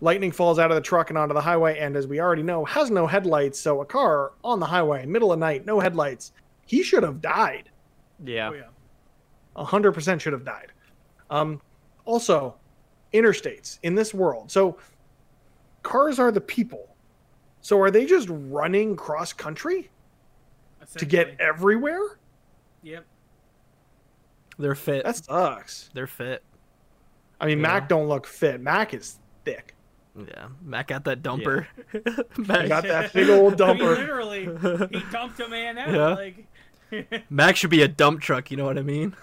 lightning falls out of the truck and onto the highway, and as we already know, has no headlights. So a car on the highway, middle of night, no headlights. He should have died. Yeah. Oh yeah. A hundred percent should have died. Um, also, interstates in this world. So cars are the people. So are they just running cross country to get everywhere? Yep. They're fit. That sucks. They're fit. I mean, Yeah. Mac don't look fit. Mac is thick. Yeah. Mac got that dumper. He Mac, got that big old I mean, dumper. literally, he dumped a man out. Yeah. Like, Mac should be a dump truck, you know what I mean?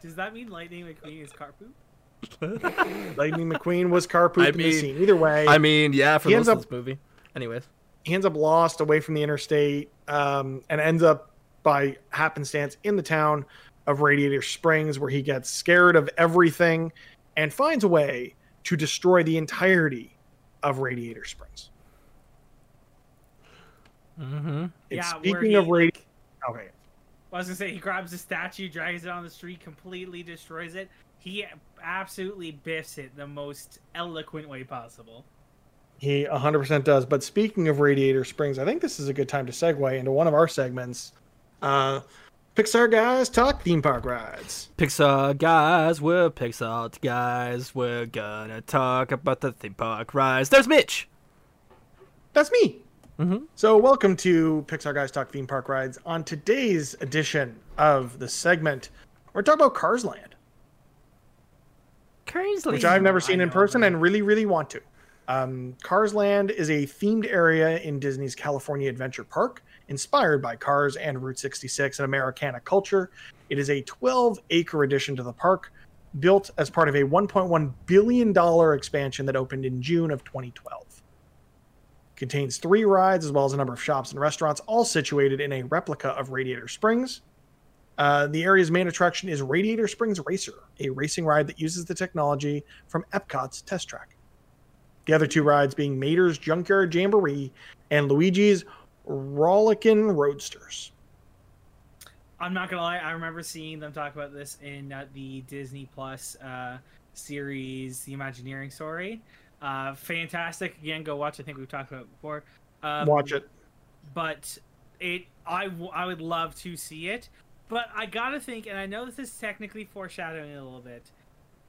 Does that mean Lightning McQueen is car poop? Lightning McQueen was car poop I in the scene. Either way, I mean, yeah, for He most ends of this movie. Anyways, he ends up lost away from the interstate um, and ends up by happenstance in the town of Radiator Springs, where he gets scared of everything and finds a way to destroy the entirety of Radiator Springs. mm-hmm. And Yeah, speaking he, of Radiator, like, okay, I was gonna say he grabs a statue, drags it on the street, completely destroys it. He absolutely biffs it the most eloquent way possible. he 100% does. But speaking of Radiator Springs, I think this is a good time to segue into one of our segments. Uh, Pixar guys talk theme park rides. Pixar guys, we're Pixar guys. We're gonna talk about the theme park rides. There's Mitch. That's me. Mhm. So, welcome to Pixar Guys Talk Theme Park Rides. On today's edition of the segment, we're talking about Cars Land, Crazy. which I've never I seen in person and really, really want to. Um, Cars Land is a themed area in Disney's California Adventure Park, inspired by Cars and Route 66 and Americana culture. It is a 12 acre addition to the park, built as part of a $1.1 billion expansion that opened in June of 2012. Contains three rides as well as a number of shops and restaurants, all situated in a replica of Radiator Springs. Uh, the area's main attraction is Radiator Springs Racer, a racing ride that uses the technology from Epcot's test track. The other two rides being Mater's Junkyard Jamboree and Luigi's Rollickin' Roadsters. I'm not gonna lie, I remember seeing them talk about this in uh, the Disney Plus uh, series, The Imagineering Story. Uh, fantastic. Again, go watch. I think we've talked about it before. Um, Watch it. but it I, w- I would love to see it but i gotta think and i know this is technically foreshadowing a little bit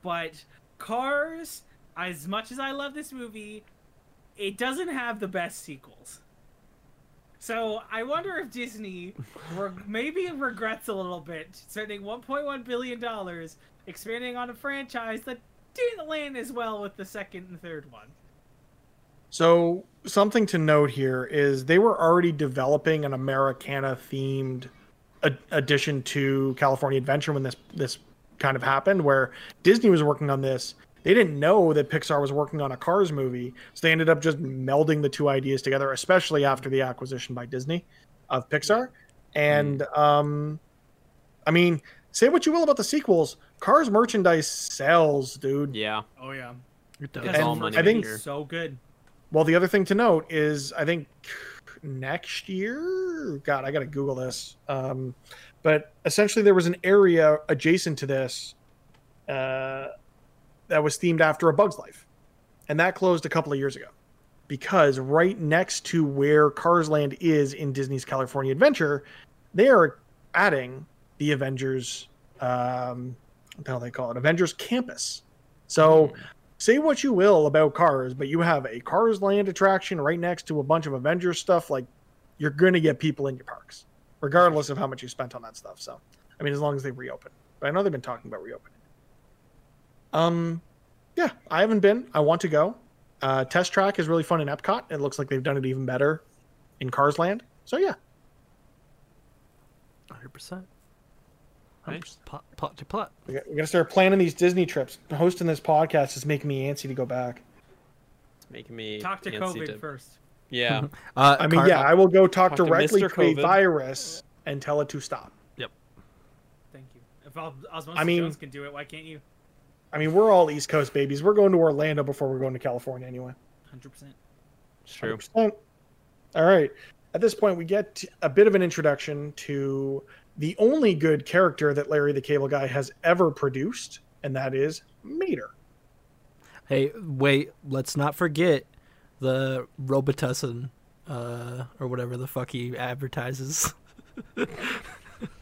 but cars as much as i love this movie it doesn't have the best sequels. So i wonder if disney maybe regrets a little bit spending 1.1 billion dollars expanding on a franchise that didn't land as well with the second and third one. So, something to note here is they were already developing an Americana themed ad- addition to California Adventure when this this kind of happened where Disney was working on this. They didn't know that Pixar was working on a Cars movie, so they ended up just melding the two ideas together, especially after the acquisition by Disney of Pixar. And um I mean, say what you will about the sequels, Cars merchandise sells, dude. Yeah. oh yeah It does. because all money first making. movie so good Well, the other thing to note is I think next year, God, I got to Google this. Um, but essentially, there was an area adjacent to this uh, that was themed after A Bug's Life. And that closed a couple of years ago because right next to where Cars Land is in Disney's California Adventure, they are adding the Avengers, um, what the hell they call it? Avengers Campus. So say what you will about cars, but you have a Cars Land attraction right next to a bunch of Avengers stuff. Like, you're going to get people in your parks, regardless of how much you spent on that stuff. So, I mean, as long as they reopen. But I know they've been talking about reopening. Um, yeah, I haven't been. I want to go. Uh, Test Track is really fun in Epcot. It looks like they've done it even better in Cars Land. So yeah, 100%. Nice. Pot, pot to pot. We're gonna start planning these Disney trips. Hosting this podcast is making me antsy to go back. It's making me talk to covid to- first Yeah. Uh, I mean, Car- yeah, I will go talk, talk directly Mr. to a virus and tell it to stop. Yep. Thank you. If Os- Osmosis I mean- Jones can do it, why can't you? I mean, we're all East Coast babies. We're going to Orlando before we're going to California anyway. Hundred percent. True. 100%. All right. At this point, we get a bit of an introduction to the only good character that Larry the Cable Guy has ever produced, and that is Mater. Hey, wait, let's not forget the Robitussin, uh, or whatever the fuck he advertises.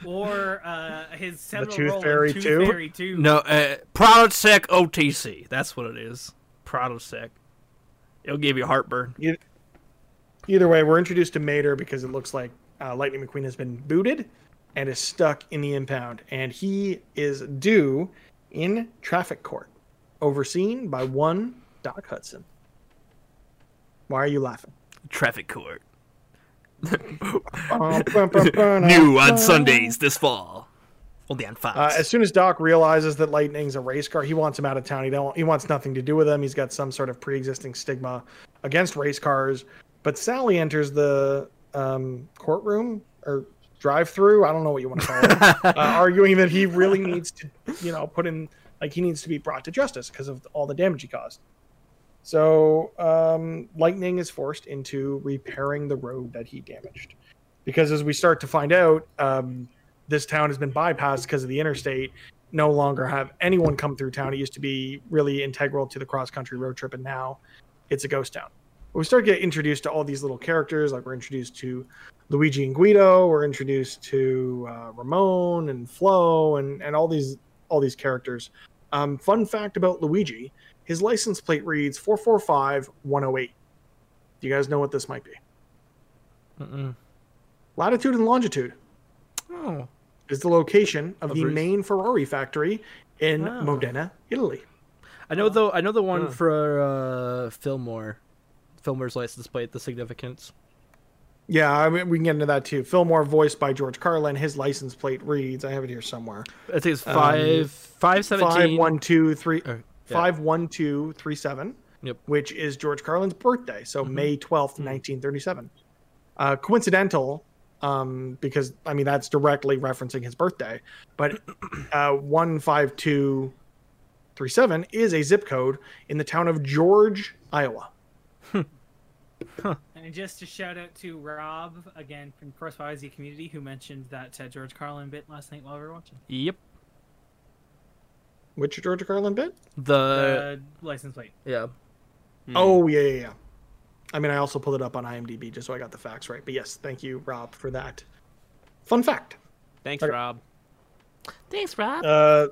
Or uh, his seminal Tooth role in Fairy Tooth 2? Fairy 2. No, uh, Prilosec OTC. That's what it is. Prilosec. It'll give you heartburn. Either way, we're introduced to Mater because it looks like uh, Lightning McQueen has been booted and is stuck in the impound, and he is due in traffic court, overseen by one Doc Hudson. Why are you laughing? Traffic court. New New on Sundays this fall. Only on Fox. Uh, as soon as Doc realizes that Lightning's a race car, he wants him out of town. He don't. He wants nothing to do with him. He's got some sort of pre-existing stigma against race cars. But Sally enters the um, courtroom or drive-through. I don't know what you want to call it, uh, arguing that he really needs to, you know, put in like he needs to be brought to justice because of all the damage he caused. So um, Lightning is forced into repairing the road that he damaged, because as we start to find out, um, this town has been bypassed because of the interstate. No longer have anyone come through town. It used to be really integral to the cross-country road trip, and now it's a ghost town. But we start to get introduced to all these little characters. Like we're introduced to Luigi and Guido. We're introduced to uh, Ramon and Flo, and and all these all these characters. Um, fun fact about Luigi: his license plate reads 445108. Do you guys know what this might be? Mm-mm. Latitude and longitude Oh, is the location of Of the main Ferrari factory in Oh. Modena, Italy. I know though. I know the one for uh, Fillmore. Fillmore's license plate, the significance. Yeah, I mean, we can get into that too. Fillmore, voiced by George Carlin, his license plate reads, I have it here somewhere. I think it's Um, five five Five one two three yeah. five one two three seven. Yep. Which is George Carlin's birthday, so Mhm. May twelfth, nineteen thirty seven. Uh, coincidental, um, because I mean that's directly referencing his birthday, but uh, one five two three seven is a zip code in the town of George, Iowa. And just a shout out to Rob again from Press YYZ community who mentioned that uh, George Carlin bit last night while we were watching Yep. Which George Carlin bit? The the license plate. yeah. Hmm. Oh yeah, yeah, yeah. I mean, I also pulled it up on IMDb just so I got the facts right. But yes, thank you, Rob, for that. Fun fact: Thanks, Okay. Rob. Thanks, Rob. uh,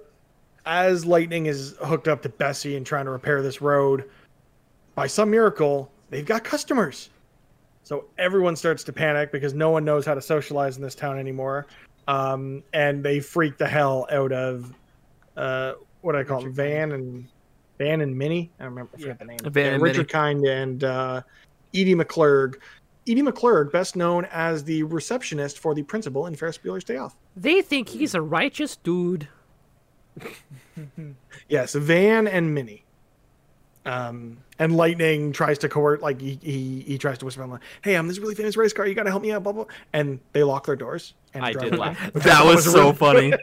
as Lightning is hooked up to Bessie and trying to repair this road, by some miracle, they've got customers. So everyone starts to panic because no one knows how to socialize in this town anymore, um, and they freak the hell out of uh, what I call them, Richard Van and Van and Minnie. I remember I forget the name. Van Yeah, and Richard Kind and uh, Edie McClurg. Edie McClurg, best known as the receptionist for the principal in Ferris Bueller's Day Off. They think he's a righteous dude. Yes, Van and Minnie. Um, and Lightning tries to coerce, like he, he he tries to whisper, "I'm like, hey, I'm this really famous race car. You gotta help me out." Blah blah. And they lock their doors. And I did laugh. Which That was so funny.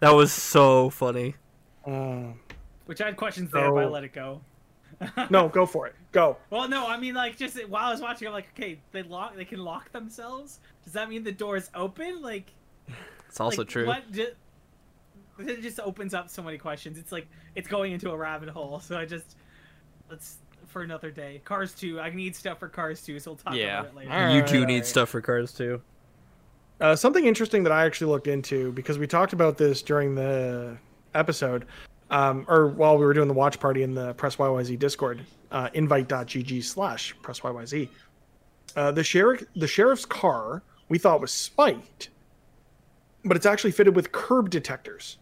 That was so funny. Uh, Which I had questions there, but I let it go. no, go for it. Go. Well, no, I mean like just while I was watching, I'm like, okay, they lock, they can lock themselves. Does that mean the door's open? Like, It's also like, true. What? Ju- it just opens up so many questions. It's like it's going into a rabbit hole. So I just let's for another day. Cars two. I need stuff for Cars two, so we'll talk Yeah. about it later. Alright, you do need alright. stuff for cars too. Uh, something interesting that I actually looked into because we talked about this during the episode, um, or while we were doing the watch party in the Press YYZ Discord, uh, invite.gg slash Press YYZ. Uh, the sheriff, the sheriff's car, we thought was spiked, but it's actually fitted with curb detectors.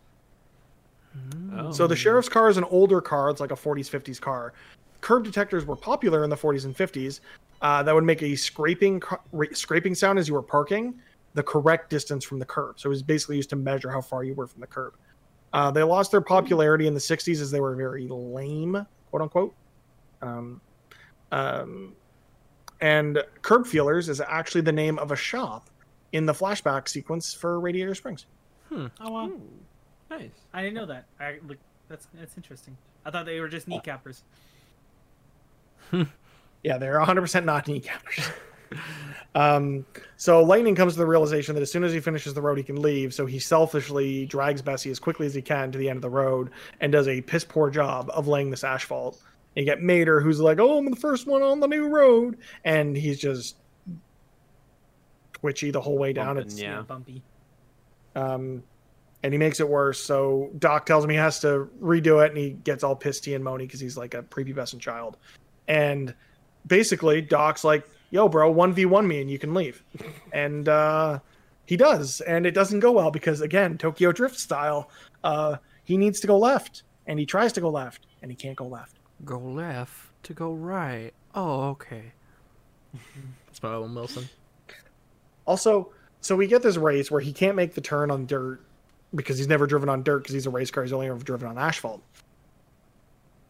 Oh. So the sheriff's car is an older car. It's like a 40s, 50s car. Curb detectors were popular in the 40s and 50s. Uh, that would make a scraping ca- scraping sound as you were parking, the correct distance from the curb. So it was basically used to measure how far you were from the curb. Uh, they lost their popularity in the 60s as they were very lame, quote unquote. Um, um, and curb feelers is actually the name of a shop in the flashback sequence for Radiator Springs. Hmm. Oh wow, Nice. I didn't know that. I look, that's that's interesting. I thought they were just kneecappers. Yeah, they're 100% not kneecappers. um, so Lightning comes to the realization that as soon as he finishes the road, he can leave. So he selfishly drags Bessie as quickly as he can to the end of the road and does a piss poor job of laying this asphalt. And you get Mater, who's like, "Oh, I'm the first one on the new road," and he's just twitchy the whole way down. Bumping, It's Yeah. bumpy. um, and he makes it worse. So Doc tells him he has to redo it, and he gets all pissy and moany because he's like a prepubescent child. And basically, Doc's like, "Yo, bro, one v one me, and you can leave." and uh, he does, and it doesn't go well because again, Tokyo Drift style, uh, he needs to go left, and he tries to go left, and he can't go left. Go left to go right. Oh, okay. That's my Owen Wilson. Also, so we get this race where he can't make the turn on dirt, because he's never driven on dirt because he's a race car. He's only ever driven on asphalt.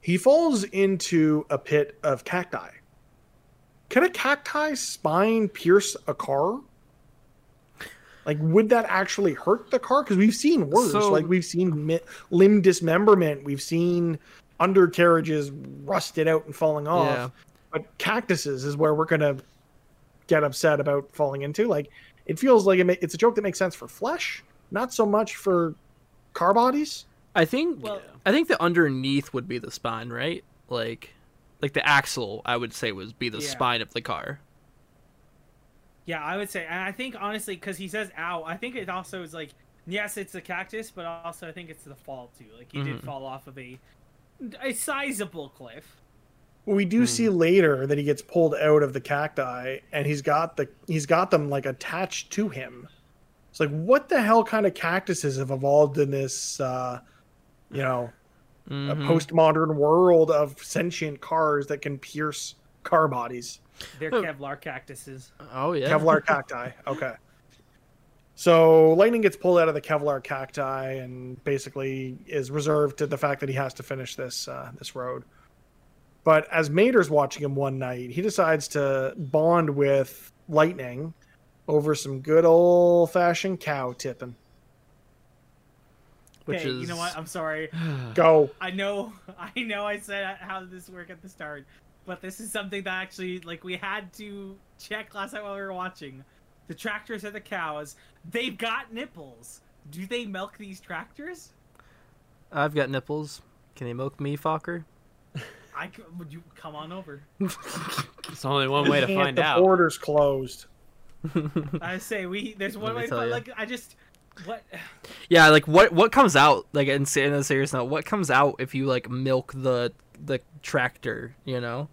He falls into a pit of cacti. Can a cacti spine pierce a car? Like, would that actually hurt the car? Because we've seen worse. So- like, we've seen mi- limb dismemberment. We've seen undercarriages rusted out and falling off. Yeah. But cactuses is where we're gonna get upset about falling into. Like, it feels like it ma- it's a joke that makes sense for flesh, not so much for car bodies. I think Well- I think the underneath would be the spine, right? Like like the axle, I would say would be the Yeah. spine of the car. Yeah, I would say, and I think honestly, because he says "ow," I think it also is like, yes, it's a cactus, but also I think it's the fall too. Like he did Mhm. fall off of a a sizable cliff. We do see later that he gets pulled out of the cacti, and he's got the he's got them like attached to him. It's like, what the hell kind of cactuses have evolved in this, uh, you know, a Mhm. postmodern world of sentient cars that can pierce car bodies? They're. Kevlar cactuses. Oh yeah. Kevlar cacti. Okay. So Lightning gets pulled out of the Kevlar cacti and basically is reserved to the fact that he has to finish this uh, this road. But as Mater's watching him one night, he decides to bond with Lightning over some good old fashioned cow tipping. Which okay, is you know what? I'm sorry. Go. I know, I know. I said how did this work at the start, but this is something that actually, like, we had to check last night while we were watching. The tractors are the cows. They've got nipples. Do they milk these tractors? I've got nipples. Can they milk me, Fokker? I c- would you come on over? It's only one way to Can't, find the out. border's closed. I say we. There's one way, tell but like I just what. Yeah, like what what comes out like in se- in a serious note, what comes out if you like milk the the tractor, you know?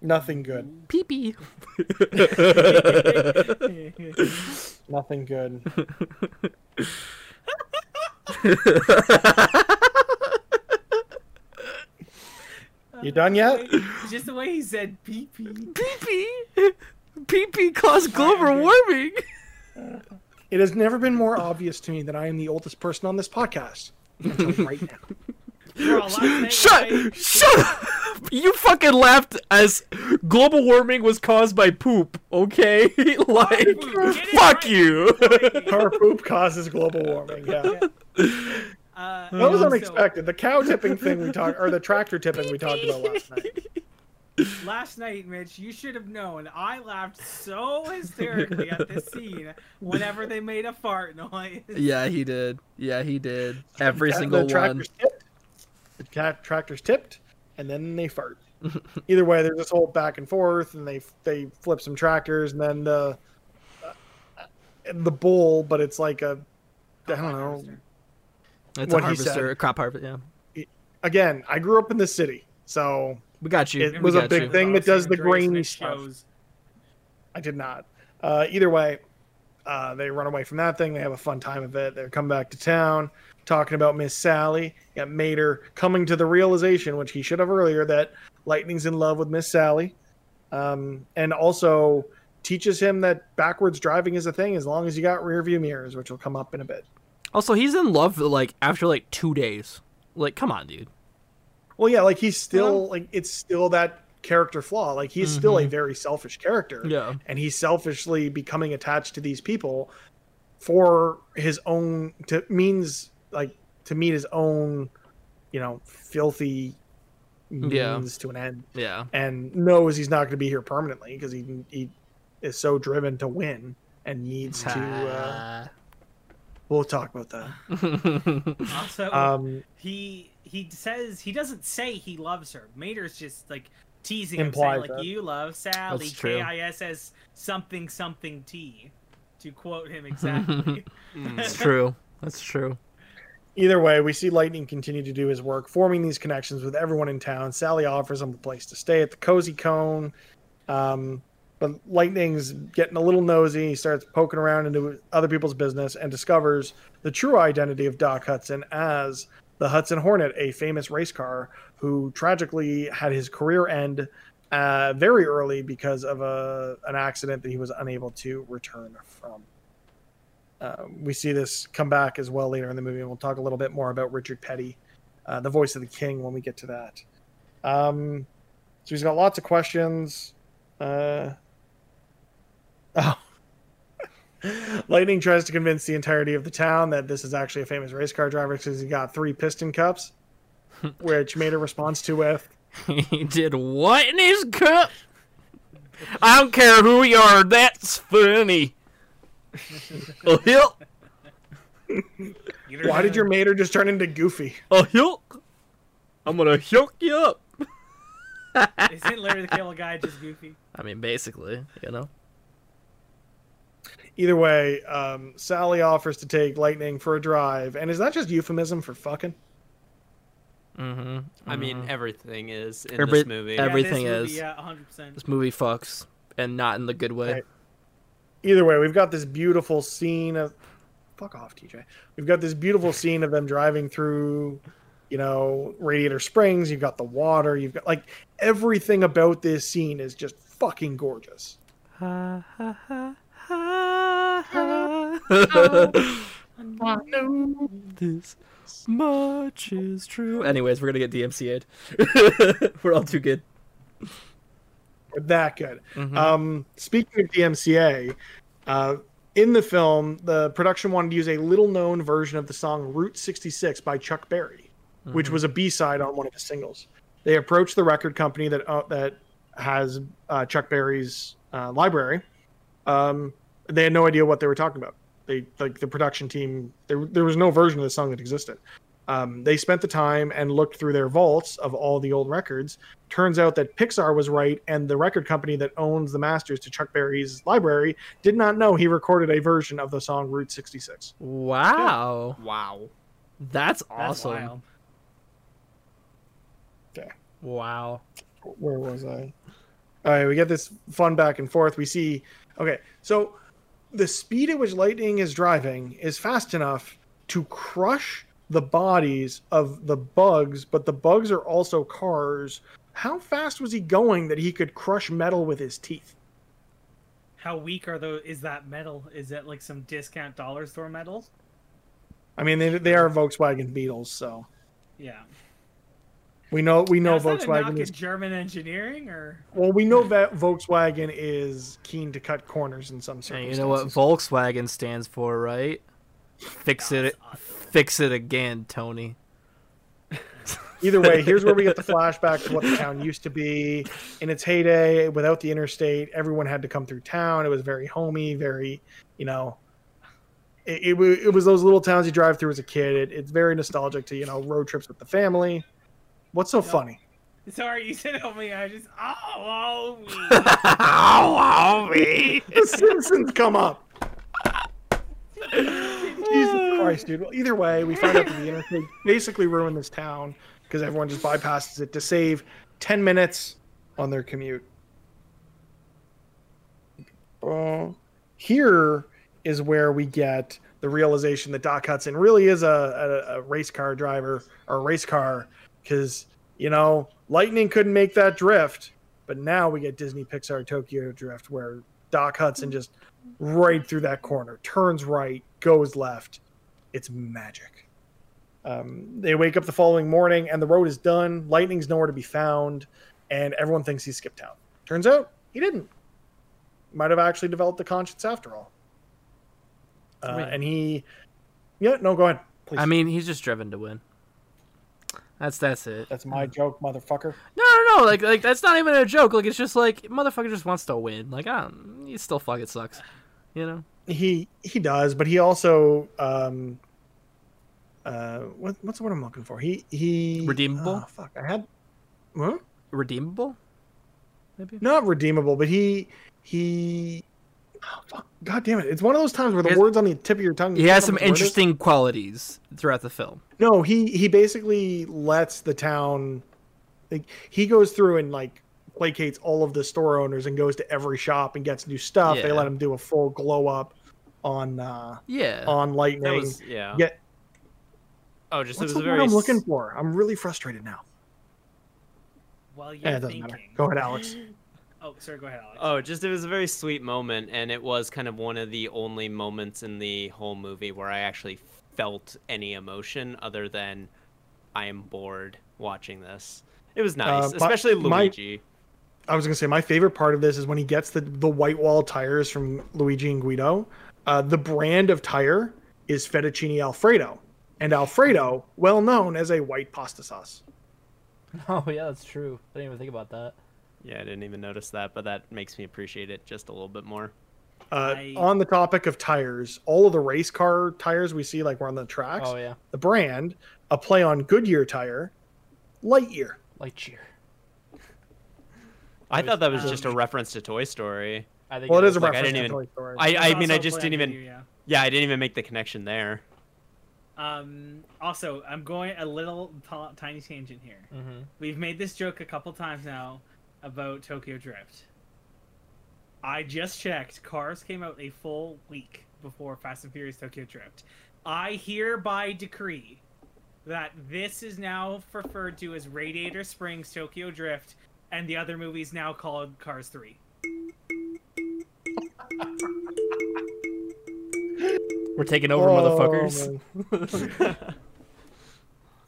Nothing good. Pee pee. Nothing good. You done yet? Just the way he said pee pee. Pee pee. Pee pee caused global warming. It has never been more obvious to me that I am the oldest person on this podcast. Right now. Bro, last night Shut shut up. You fucking laughed as global warming was caused by poop, okay? like Get fuck right. you. Car poop causes global warming. Yeah, Uh, that was so- unexpected. The cow tipping thing we talked, or the tractor tipping we talked about last night. Last night, Mitch, you should have known. I laughed so hysterically at this scene whenever they made a fart noise. yeah, he did. Yeah, he did. Every Ca- single the one. tractor's tipped. The ca- tractor's tipped, and then they fart. Either way, there's this whole back and forth, and they they flip some tractors, and then the uh, the bull, but it's like a I don't know. It's what a he said. harvester, a crop harvest, yeah. Again, I grew up in the city, so We got you. It we was a big you. thing that does the Andreas grainy stuff. shows. I did not. Uh, either way, uh, they run away from that thing. They have a fun time of it. They come back to town, talking about Miss Sally. Got Mater coming to the realization, which he should have earlier, that Lightning's in love with Miss Sally, um, and also teaches him that backwards driving is a thing as long as you got rear view mirrors, which will come up in a bit. Also, he's in love like after like two days. Like, come on, dude. Well, yeah, like he's still like it's still that character flaw. Like he's still a very selfish character. Yeah. and he's selfishly becoming attached to these people for his own to means like to meet his own you know filthy means Yeah. to an end Yeah. and knows he's not going to be here permanently because he he is so driven to win and needs to uh, we'll talk about that Also, um he he says he doesn't say he loves her. Mater's just like teasing him, saying like that. you love Sally. K I S S something something T, to quote him exactly. That's true. That's true. either way we see lightning continue to do his work forming these connections with everyone in town sally offers him a place to stay at the cozy cone um, but lightning's getting a little nosy he starts poking around into other people's business and discovers the true identity of doc hudson as the hudson hornet a famous race car who tragically had his career end uh, very early because of a, an accident that he was unable to return from uh, we see this come back as well later in the movie, and we'll talk a little bit more about Richard Petty, uh, the voice of the king, when we get to that. Um, so he's got lots of questions. Uh, oh. Lightning tries to convince the entirety of the town that this is actually a famous race car driver because he got three piston cups, which Mater responds to with, he did what in his cup? I don't care who you are. That's funny. A hill, Why did your Mater just turn into Goofy? a hill. I'm gonna hook you up. Isn't Larry the Cable Guy just goofy? I mean, basically, you know. Either way, um, Sally offers to take Lightning for a drive, and is that just euphemism for fucking? Mm-hmm. I mean, mhm. everything is in Every- this movie. every- Everything yeah, this movie, is. Yeah, 100%. this movie fucks, and not in the good way. Right. Either way, we've got this beautiful scene of fuck off, TJ. We've got this beautiful scene of them driving through, you know, Radiator Springs. You've got the water. You've got like everything about this scene is just fucking gorgeous. Ha, ha, ha, ha, ha. This much is true. Anyways, we're gonna get DMCA'd. we're all too good. We're that good. Mhm. Um, speaking of DMCA, uh, in the film, the production wanted to use a little-known version of the song "Route 66" by Chuck Berry, which was a B-side on one of his singles. They approached the record company that uh, that has uh, Chuck Berry's uh, library. Um, they had no idea what they were talking about. They like the production team. There, there was no version of the song that existed. Um, they spent the time and looked through their vaults of all the old records. Turns out that Pixar was right, and the record company that owns the masters to Chuck Berry's library did not know he recorded a version of the song Route 66. Wow, wow. that's That's awesome. wild. Wow. where was I? All right, we get this fun back and forth. We see, okay, so the speed at which Lightning is driving is fast enough to crush the bodies of the bugs, but the bugs are also cars. How fast was he going that he could crush metal with his teeth? How weak are those? Is that metal? Is that like some discount dollar store metal? I mean, they, they are Volkswagen Beetles, so Yeah. We know we know Now, is that a knock Volkswagen is German engineering or well, we know that Volkswagen is keen to cut corners in some And circumstances. you know what Volkswagen stands for, right? Fix it, fix it again, Tony. Either way, here's where we get the flashback to what the town used to be. In its heyday, without the interstate, everyone had to come through town. It was very homey, very, you know, it, it, it was those little towns you drive through as a kid. It, it's very nostalgic to, you know, road trips with the family. What's so funny? Sorry, you said oh me. I just oh, oh me. oh, me. The Simpsons come up. Jesus Christ, dude. Well, either way, we find out that the interstate basically ruined this town because everyone just bypasses it to save 10 minutes on their commute. Uh, here is where we get the realization that Doc Hudson really is a, a, a race car driver or race car because, you know, Lightning couldn't make that drift. But now we get Disney Pixar Tokyo Drift where Doc Hudson just right through that corner, turns right, goes left. It's magic. Um, they wake up the following morning and the road is done. Lightning's nowhere to be found, and everyone thinks he skipped town. Turns out he didn't. Might have actually developed a conscience after all. Uh, and he, yeah, no, go ahead. Please. I mean, he's just driven to win. That's that's it. that's my joke, motherfucker. No, no, no. Like, like that's not even a joke. Like, it's just like motherfucker just wants to win. Like, I don't. He still fucking sucks. You know. He he does, but he also um uh what, what's the word I'm looking for? He he Redeemable? oh, fuck, I had what? Redeemable. Maybe. Not redeemable, but he he. Fuck. God damn it! It's one of those times where the He has- words on the tip of your tongue. He has some remember what the word is. interesting qualities throughout the film. No, he he basically lets the town. Like he goes through and like placates all of the store owners and goes to every shop and gets new stuff. They let him do a full glow up on uh Yeah. on lightning. That was yeah. Get Oh, just what's it the was a word very. I'm looking for? I'm really frustrated now. Well, Yeah, you're it doesn't thinking. matter. Go ahead, Alex. Oh, sorry. Go ahead, Alex. Oh, just it was a very sweet moment, and it was kind of one of the only moments in the whole movie where I actually felt any emotion other than I am bored watching this. It was nice, Uh, my- especially my- Luigi. I was gonna say my favorite part of this is when he gets the the white wall tires from Luigi and Guido. Uh, the brand of tire is fettuccine alfredo, and alfredo, well known as a white pasta sauce. Oh yeah, that's true. I didn't even think about that. Yeah, I didn't even notice that, but that makes me appreciate it just a little bit more. Uh, I- On the topic of tires, all of the race car tires we see, like we're on the tracks, Oh yeah, the brand, a play on Goodyear tire, Lightyear. Lightyear. I thought that was Um, just a reference to Toy Story. I think Well, it is a like, reference to even- Toy Story. I, I There's mean, I just didn't even. Video, yeah. Yeah, I didn't even make the connection there. Um. Also, I'm going a little t- tiny tangent here. Mm-hmm. We've made this joke a couple times now about Tokyo Drift. I just checked. Cars came out a full week before Fast and Furious Tokyo Drift. I hereby decree that this is now referred to as Radiator Springs Tokyo Drift, and the other movie is now called Cars 3. We're taking over, Oh, motherfuckers.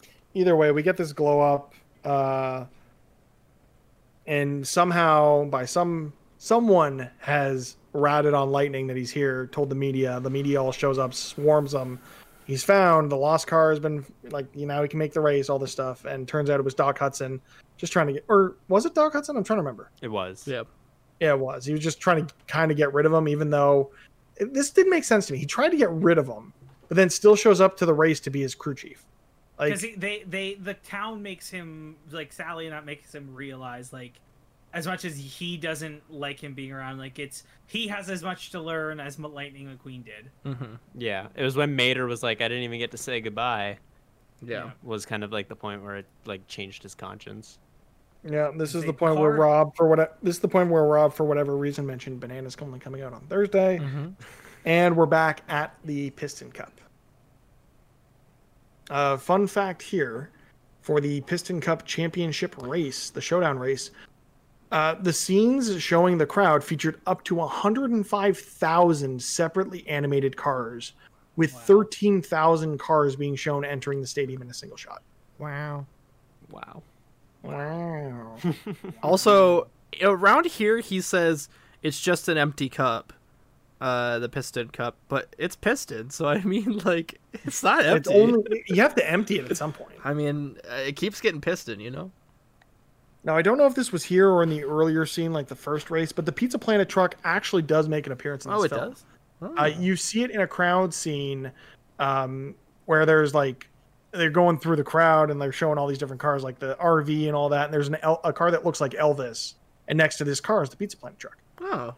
Either way, we get this glow up, uh, and somehow by some someone has ratted on Lightning that he's here. Told the media. The media all shows up, swarms him. He's found. The lost car has been like you know he can make the race, all this stuff, and turns out it was Doc Hudson just trying to get, or was it Doc Hudson? I'm trying to remember. It was. yeah. Yeah, it was. He was just trying to kind of get rid of him, even though it, this didn't make sense to me. He tried to get rid of him, but then still shows up to the race to be his crew chief. Like, Because they, they, the town makes him like Sally, and that makes him realize like, as much as he doesn't like him being around, like it's he has as much to learn as M- Lightning McQueen did. Mm-hmm. Yeah, it was when Mater was like, I didn't even get to say goodbye. Yeah. Was kind of like the point where it like changed his conscience. yeah, this is They the point where Rob, for what this is the point where Rob, for whatever reason, mentioned bananas only coming out on Thursday, Mm-hmm. and we're back at the Piston Cup. Uh, fun fact here for the Piston Cup Championship race, the showdown race, uh, the scenes showing the crowd featured up to 105,000 separately animated cars, with Wow. 13,000 cars being shown entering the stadium in a single shot. Wow. Wow. Wow. Also, around here, he says it's just an empty cup, uh, the piston cup, but it's piston, so I mean, like, it's not it's empty. only you have to empty it at some point. I mean, uh, it keeps getting piston, you know. Now I don't know if this was here or in the earlier scene, like the first race, but the Pizza Planet truck actually does make an appearance in this Oh, it film. does. Oh. Uh, you see it in a crowd scene um, where there's like they're going through the crowd and they're showing all these different cars, like the RV and all that. And there's an El- a car that looks like Elvis, and next to this car is the Pizza Planet truck. oh.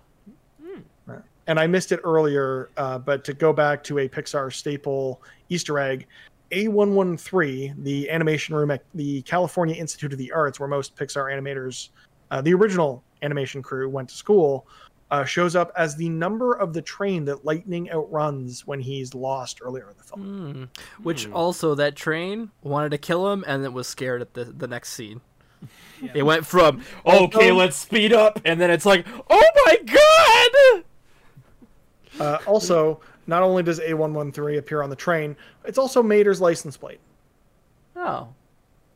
And I missed it earlier, uh, but to go back to a Pixar staple Easter egg, A113, the animation room at the California Institute of the Arts, where most Pixar animators, uh, the original animation crew, went to school, uh, shows up as the number of the train that Lightning outruns when he's lost earlier in the film. Hmm. Which Hmm. also that train wanted to kill him and it was scared at the the next scene. Yeah. It went from okay, Also- let's speed up, and then it's like, oh my god! Uh, also, not only does A113 appear on the train, it's also Mater's license plate, Oh,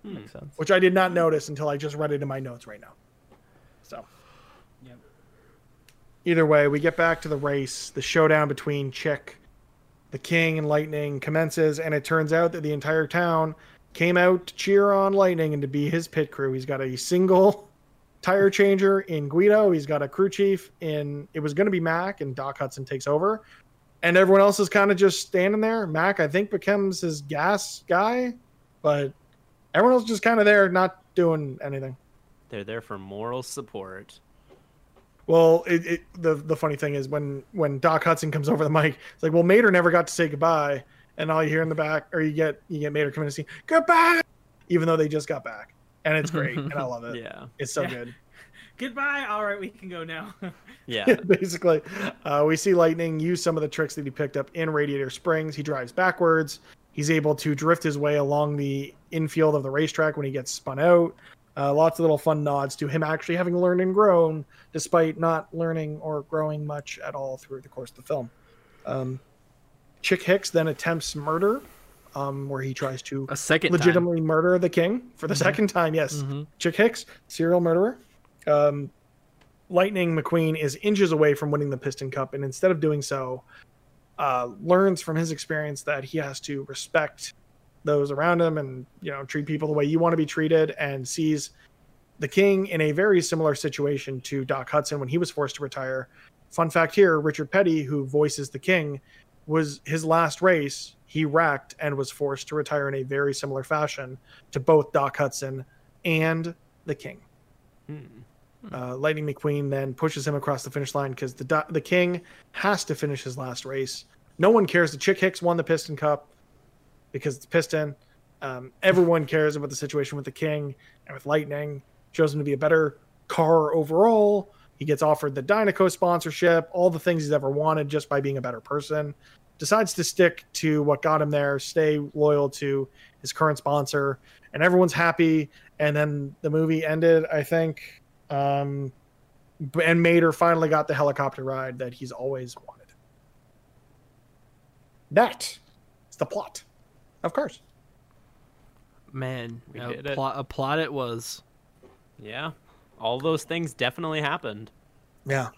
Hmm. makes sense. which I did not notice until I just read it in my notes right now. So. Yep. Either way, we get back to the race. The showdown between Chick, the King, and Lightning commences, and it turns out that the entire town came out to cheer on Lightning and to be his pit crew. He's got a single tire changer in Guido. He's got a crew chief in. It was going to be Mac, and Doc Hudson takes over, and everyone else is kind of just standing there. Mac, I think, becomes his gas guy, but everyone else just kind of there, not doing anything. They're there for moral support. Well, it, it the the funny thing is when when Doc Hudson comes over the mic, it's like, well, Mater never got to say goodbye, and all you hear in the back, or you get you get Mater coming to see goodbye, even though they just got back, and it's great, and I love it. Yeah. It's so Yeah. good. Goodbye. All right, we can go now. Yeah. Basically, uh, we see Lightning use some of the tricks that he picked up in Radiator Springs. He drives backwards. He's able to drift his way along the infield of the racetrack when he gets spun out. Uh, lots of little fun nods to him actually having learned and grown, despite not learning or growing much at all through the course of the film. Um, Chick Hicks then attempts murder, um, where he tries to A second legitimately murder the king for the second time. Yes, time. Mhm. Chick Hicks, serial murderer. Um, Lightning McQueen is inches away from winning the Piston Cup, and instead of doing so, uh, learns from his experience that he has to respect those around him and you know treat people the way you want to be treated, and sees the king in a very similar situation to Doc Hudson when he was forced to retire. Fun fact here: Richard Petty, who voices the king, was his last race. He wrecked and was forced to retire in a very similar fashion to both Doc Hudson and the king. Hmm. Uh, Lightning McQueen then pushes him across the finish line because the the king has to finish his last race. No one cares that Chick Hicks won the Piston Cup because it's Piston. Um, everyone cares about the situation with the king and with Lightning. Shows him to be a better car overall. He gets offered the Dinoco sponsorship, all the things he's ever wanted just by being a better person. Decides to stick to what got him there, stay loyal to his current sponsor, and everyone's happy. And then the movie ended, I think, um, and Mater finally got the helicopter ride that he's always wanted. That is the plot of course. Man, We a, did it. plot, a plot it was. Yeah, all those things definitely happened. Yeah.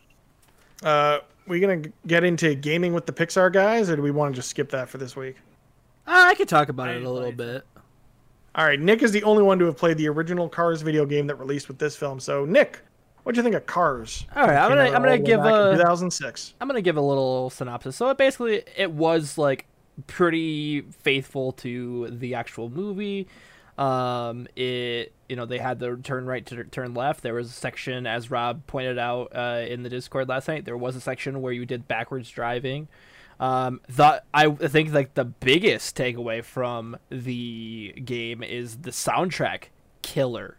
Uh, we gonna get into gaming with the Pixar guys, or do we want to just skip that for this week? Ah, I could talk about I it a little play bit. All right, Nick is the only one to have played the original Cars video game that released with this film. So, Nick, what'd you think of Cars? All right, I'm gonna I'm gonna give a 2006. I'm gonna give a little synopsis. So it basically it was like pretty faithful to the actual movie. Um, it you know they had the turn right to turn left. There was a section, as Rob pointed out uh, in the Discord last night. There was a section where you did backwards driving. Um, the I think like the biggest takeaway from the game is the soundtrack killer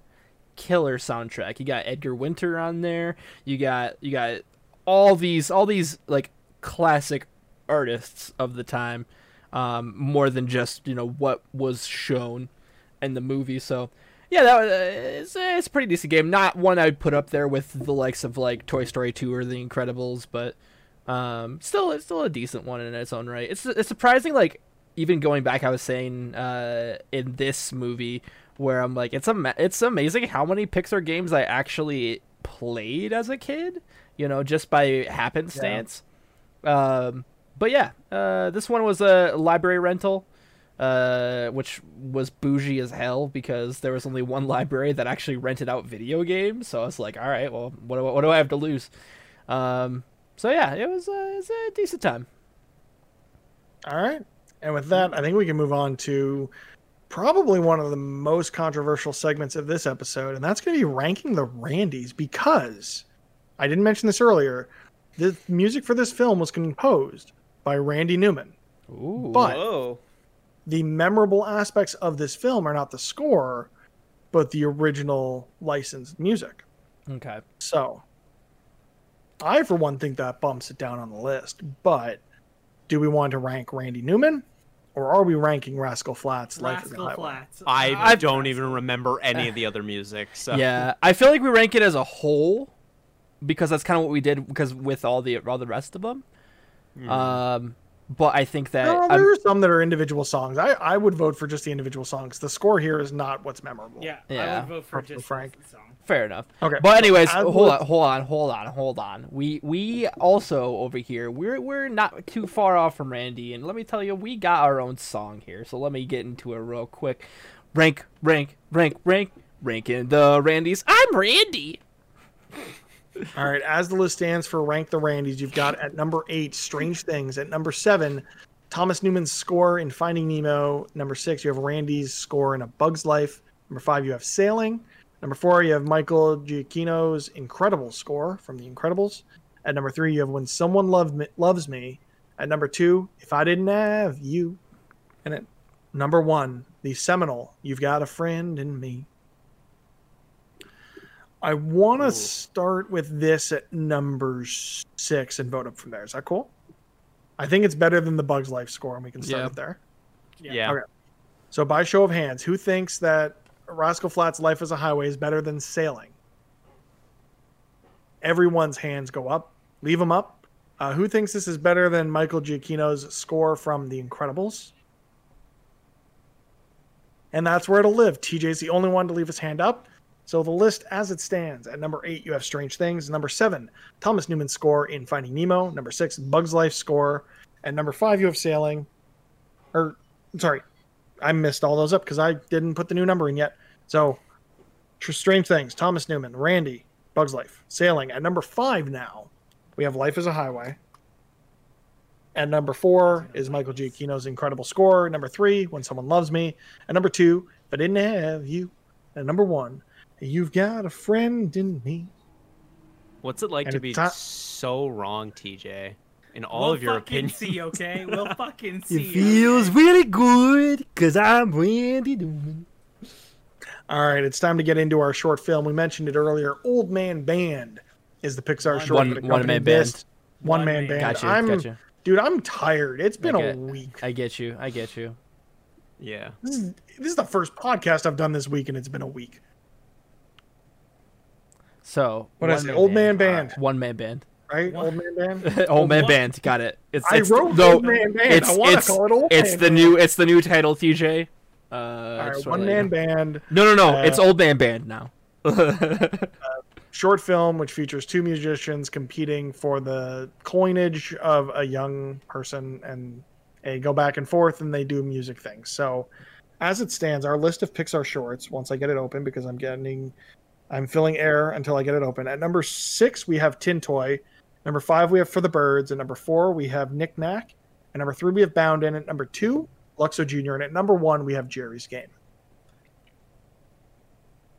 killer soundtrack. You got Edgar Winter on there. You got you got all these all these like classic artists of the time um, more than just you know what was shown in the movie so yeah that was, uh, it's, it's a pretty decent game. Not one i'd put up there with the likes of like toy story 2 or the incredibles but um, still it's still a decent one in its own right. It's, it's surprising like even going back i was saying uh, in this movie where i'm like it's ama- it's amazing how many pixar games i actually played as a kid you know just by happenstance. Um, but yeah, uh, this one was a library rental, uh, which was bougie as hell because there was only one library that actually rented out video games. So I was like, all right, well, what do, I- what do I have to lose? Um, so yeah, it was, uh, it was a decent time. All right. And with that, I think we can move on to probably one of the most controversial segments of this episode, and that's going to be ranking the Randys because I didn't mention this earlier. The music for this film was composed by Randy Newman. Ooh. But Whoa. The memorable aspects of this film are not the score, but the original licensed music. okay. So, I, for one, think that bumps it down on the list. But do we want to rank Randy Newman, or are we ranking Rascal Flatts? Life of the Rascal Highway? Flatts. I I- don't even remember any of the other music. So Yeah, I feel like we rank it as a whole because that's kind of what we did because with all the all the rest of them. Mhm. Um, but I think that No, I'm- there are some that are individual songs. I, I would vote for just the individual songs. The score here is not what's memorable. Yeah, I Yeah. would vote for Purple just Frank. the song. Fair enough. Okay. But anyways, as hold with- on, hold on, hold on, hold on. We we also over here we're we're not too far off from Randy, and let me tell you, we got our own song here. So let me get into it real quick. Rank, rank, rank, rank, ranking the Randys. I'm Randy. All right. As the list stands for rank the Randys, you've got at number eight, Strange Things. At number seven, Thomas Newman's score in Finding Nemo. Number six, you have Randy's score in A Bug's Life. Number five, you have Sailing. Number four, you have Michael Giacchino's incredible score from The Incredibles. At number three, you have When Someone Love Me, Loves Me. At number two, If I Didn't Have You. And at number one, the seminal, You've Got a Friend in Me. I want to start with this at number six and vote up from there. Is that cool? I think it's better than the Bugs Life score, and we can start Yeah. it there. Yeah. yeah. Okay. So, by show of hands, who thinks that, Rascal Flatts Life as a Highway is better than Sailing? Everyone's hands go up. Leave them up. Uh, who thinks this is better than Michael Giacchino's score from The Incredibles? And that's where it'll live. TJ's the only one to leave his hand up. So the list as it stands at number eight, you have Strange Things. Number seven, Thomas Newman's score in Finding Nemo. Number six, Bugs Life score. And number five, you have Sailing. Or, sorry, I missed all those up because I didn't put the new number in yet. So, Strange Things, Thomas Newman, Randy, Bugs Life, Sailing. At number five now, we have Life is a Highway. And number four is Michael Giacchino's incredible score. Number three, When Someone Loves Me. And number two, If I Didn't Have You. And number one, You've Got a Friend in Me. What's it like And to be not- so wrong, TJ? In all we'll of your fucking opinions. see, okay? We'll fucking see. It feels okay? really good because I'm Randy Newman. All right, it's time to get into our short film. We mentioned it earlier. Old Man Band is the Pixar One- short. One, one man band. One One man man. band. Gotcha, I'm, gotcha. dude, I'm tired. It's been I a get- week. I get you. I get you. Yeah. This is, this is the first podcast I've done this week, and it's been a week. So What is it? Old Man Band, One man band. right? What? Old Man Band. Old man What? band. Got it. It's, I it's wrote no, Old Man Band. It's I want to call it Old it's Man the Band. new it's the new title. TJ. Uh, All right, one wanna let you man know. band No, no, no. it's Uh, old man band now. short film which features two musicians competing for the coinage of a young person, and they go back and forth and they do music things. So, as it stands, our list of Pixar shorts. Once I get it open, because I'm getting, I'm filling air until I get it open. At number six, we have Tin Toy. Number five, we have For the Birds. And number four, we have Knick Knack. At number three, we have Boundin'. At number two, Luxo Jr. And at number one, we have Geri's Game.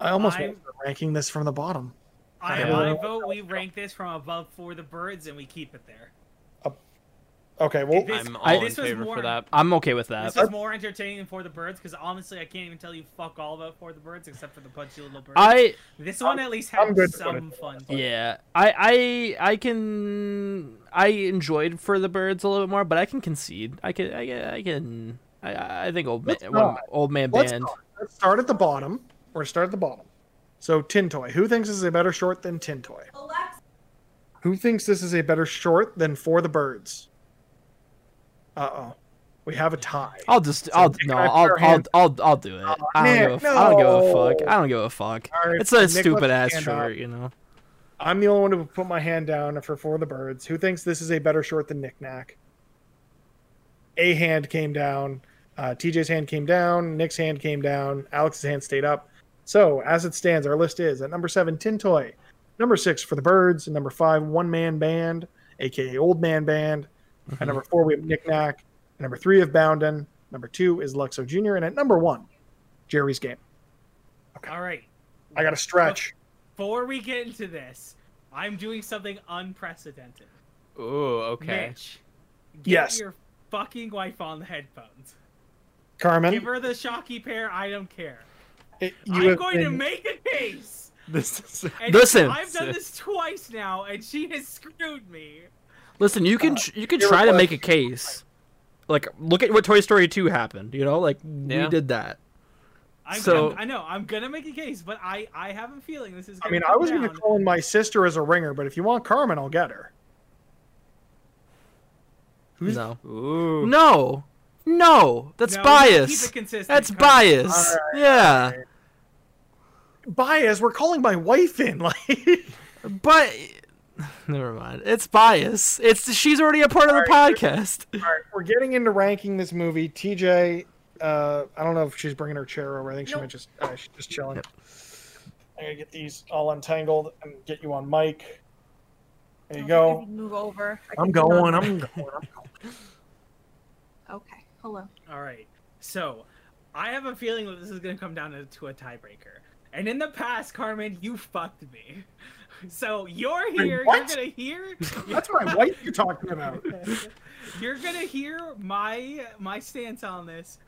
I almost I'm- want to start ranking this from the bottom. I, Yeah. I vote we rank this from above for the birds and we keep it there. Okay, well, This- I'm all I- in this was favor more- for that. I'm okay with that. This was more entertaining than For the Birds because honestly, I can't even tell you fuck all about For the Birds except for the punchy little birds. I this one at least I'm had good for some fun. yeah. I I I can I enjoyed for the birds a little bit more, but I can concede. I can I, I can I I think old man Let's one, old man Let's band. start. Let's start at the bottom. We're start at the bottom. So Tin Toy. Who thinks this is a better short than Tin Toy? Who thinks this is a better short than For the Birds? Uh oh. We have a tie. I'll just I'll no I'll I'll, I'll I'll do it. I don't give a f- I don't give a fuck. I don't give a fuck. Right, It's a Nick, stupid ass short, up. you know. I'm the only one who put my hand down for For the Birds. Who thinks this is a better short than Knick Knack? A hand came down. Uh, TJ's hand came down. Nick's hand came down. Alex's hand stayed up. So as it stands, our list is at number seven, Tin Toy. Number six for the Birds. And number five, One Man Band, aka Old Man Band. At number mm-hmm. four, we have Knick Knack. At number three, we have Boundin'. Number two is Luxo Jr. And at number one, Geri's Game. Okay. All right. I got to stretch. Before we get into this, I'm doing something unprecedented. Ooh, okay. Mitch, get Yes. your fucking wife on the headphones. Carmen, Give her the shocky pair. I don't care. it- you I'm have going to make a case. This is, And listen, I've done this twice now, and she has screwed me. Listen. You can uh, you can your try to make a case. Like look at what Toy Story 2 happened. You know, like Yeah. we did that. I'm, So- I'm- i know I'm gonna make a case, but I I have a feeling this is. I Gonna mean, come I was going to call in my sister as a ringer, but if you want Carmen, I'll get her. Who's- No, Ooh. no, no. That's No, bias. Keep it consistent. That's Come- bias. Alright, yeah, Bias. We're calling my wife in. Like, but never mind. It's bias. It's she's already a part of the Alright. podcast. all right, we're getting into ranking this movie. TJ, uh, I don't know if she's bringing her chair over. I think she Nope. might just uh, she's just chilling. I gotta get these all untangled and get you on mic. There you go. Move over. I I'm can turn on going. my- I'm going. I'm going. Okay. Hello. All right. So, I have a feeling that this is going to come down to, to a tiebreaker. And in the past, Carmen, you fucked me. So you're Wait, here. You're gonna hear. That's my wife you're talking about. You're gonna hear my my stance on this,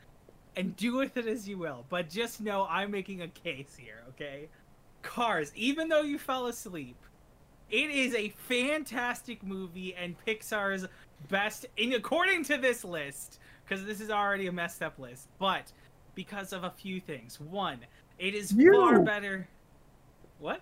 and do with it as you will. But just know I'm making a case here. Okay, Cars. Even though you fell asleep, it is a fantastic movie and Pixar's best, in according to this list, because this is already a messed up list. But because of a few things. One, it is You. far better. What?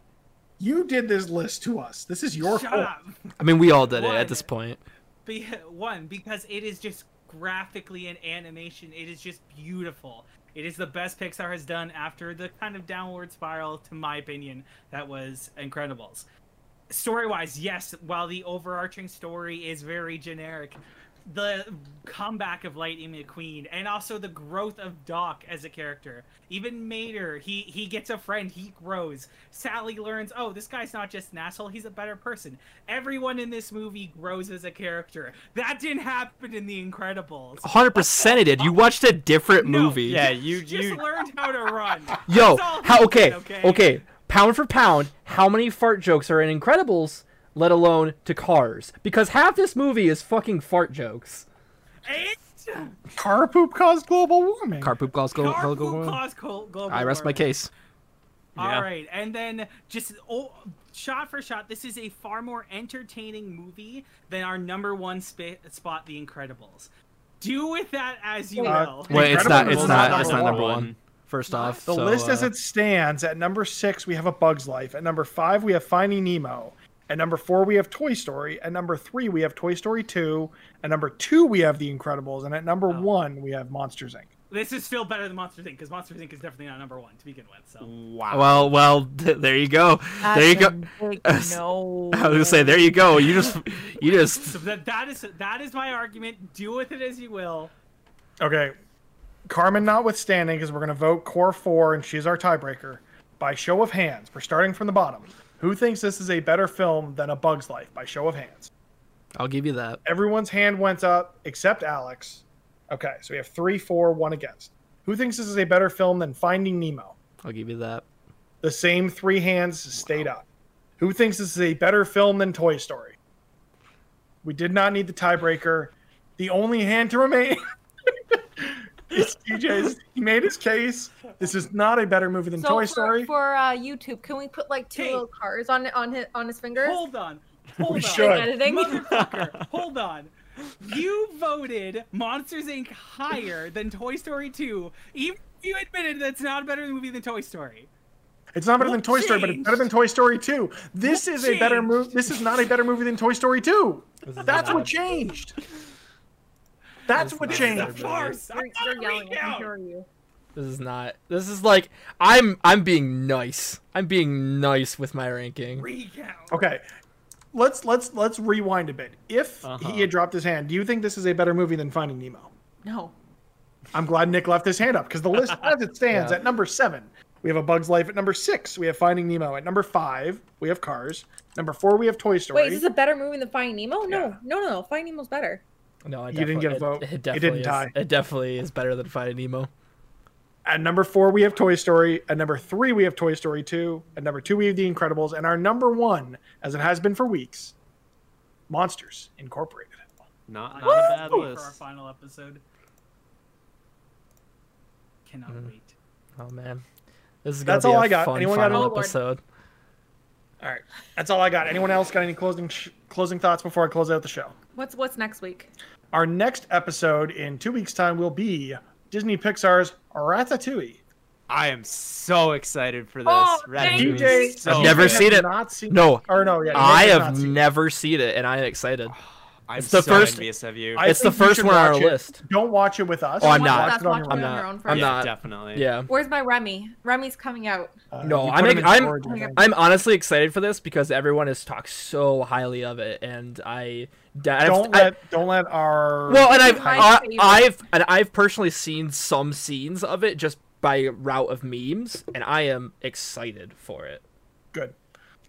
You did this list to us. This is your Shut fault. up. I mean, we all did it at this point. Be- one because it is just graphically and animation it is just beautiful it is the best pixar has done after the kind of downward spiral to my opinion that was incredibles story wise yes while the overarching story is very generic the comeback of Lightning McQueen and also the growth of Doc as a character. Even Mater, he he gets a friend, he grows. Sally learns, oh, this guy's not just an asshole, he's a better person. Everyone in this movie grows as a character. That didn't happen in The Incredibles. 100% it did. You watched a different No. movie. Yeah, you Just you learned how to run. Yo, how okay, did, okay? okay, pound for pound, how many fart jokes are in Incredibles, let alone to Cars? Because half this movie is fucking fart jokes. And Car poop caused global warming. Car poop calls go, Car go, go, Poop go. caused col- global I rest my case. Yeah. All right, and then just oh, shot for shot, this is a far more entertaining movie than our number one spa- spot, The Incredibles. Do with that as you Uh, will. Wait, it's not. It's not. not It's not number one. one. First off, The so, list as uh, it stands at number six, we have A Bug's Life. At number five, we have Finding Nemo. At number four, we have Toy Story. At number three, we have Toy Story 2. At number two, we have The Incredibles. And at number Oh. one, we have Monsters Inc. This is still better than Monsters Inc. because Monsters Inc. is definitely not number one to begin with. So wow. Well, well, there you go. there you go. No. I was gonna say, there you go. You just, you just. So that that is that is my argument. Do with it as you will. Okay. Carmen notwithstanding, because we're going to vote core four, and she's our tiebreaker. By show of hands, we're starting from the bottom. Who thinks this is a better film than A Bug's Life? By show of hands. I'll give you that. Everyone's hand went up except Alex. Okay, so we have three, four, one against. Who thinks this is a better film than Finding Nemo? I'll give you that. The same three hands stayed up. Who thinks this is a better film than Toy Story? We did not need the tiebreaker. The only hand to remain is TJ's. He made his case. This is not a better movie than So Toy for, Story. For uh, YouTube, can we put like two Hey. little cars on on his on his fingers? Hold on. Hold We on. should. Editing. Motherfucker, hold on. You voted Monsters Inc. higher than Toy Story 2. Even if you admitted that's not a better movie than Toy Story. It's not better than What Toy Story, but it's better than Toy Story 2. This What is a better movie. This is not a better movie than Toy Story 2. That's what changed. That's That's what not changed. better. farce. You're, you're yelling. I can recount. hear you. This is not. This is like I'm. I'm being nice. I'm being nice with my ranking. Recount. Okay. Let's let's let's rewind a bit. If Uh-huh. he had dropped his hand, do you think this is a better movie than Finding Nemo? No. I'm glad Nick left his hand up because the list as it stands Yeah. at number seven, we have A Bug's Life. At number six, we have Finding Nemo. At number five, we have Cars. Number four, we have Toy Story. Wait, is this a better movie than Finding Nemo? No, Yeah. no, no, no. Finding Nemo's better. No, it You didn't get a vote. It, It it definitely didn't is. tie. It definitely is better than Finding Nemo. At number four, we have Toy Story. At number three, we have Toy Story 2. At number two, we have The Incredibles. And our number one, as it has been for weeks, Monsters Incorporated. Not, I not a bad can't For our final episode. Cannot Mhm. wait. Oh man, this is gonna That's be all a I got. fun Anyone got final episode. All right. That's all I got. Anyone else got any closing sh- closing thoughts before I close out the show? What's what's next week? Our next episode in two weeks' time will be Disney Pixar's Ratatouille. I am so excited for this. Oh, Ratatouille thank is DJ, so I've never seen it. Not seen, No, or no, yeah, I Nick have not seen it. never seen it, and I'm excited. Oh, I'm It's the so first- envious of you. I it's the first one on our it. list. Don't watch it with us. Oh, I'm Watch not. it on watch your it own. on I'm your not. own I'm yeah, not. definitely. Yeah. Where's my Remy? Remy's coming out. Uh, No, I'm ex- I'm- storage, I think. I'm honestly excited for this because everyone has talked so highly of it, and I. I've- don't I- let don't let our well, and I've I. I've and I've personally seen some scenes of it just by route of memes, and I am excited for it. good.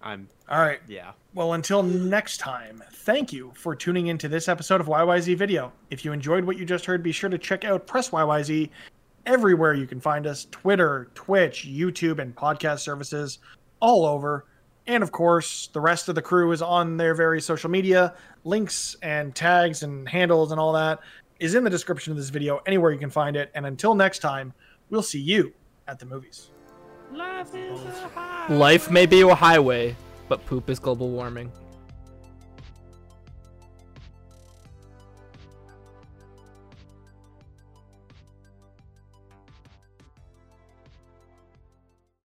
I'm All right. yeah. Well, until next time, thank you for tuning into this episode of YYZ Video. If you enjoyed what you just heard, be sure to check out Press YYZ everywhere you can find us Twitter, Twitch, YouTube, and podcast services all over. And of course, the rest of the crew is on their various social media. Links and tags and handles and all that is in the description of this video, anywhere you can find it. And until next time, we'll see you at the movies. Life. Life may be a highway, but poop is global warming.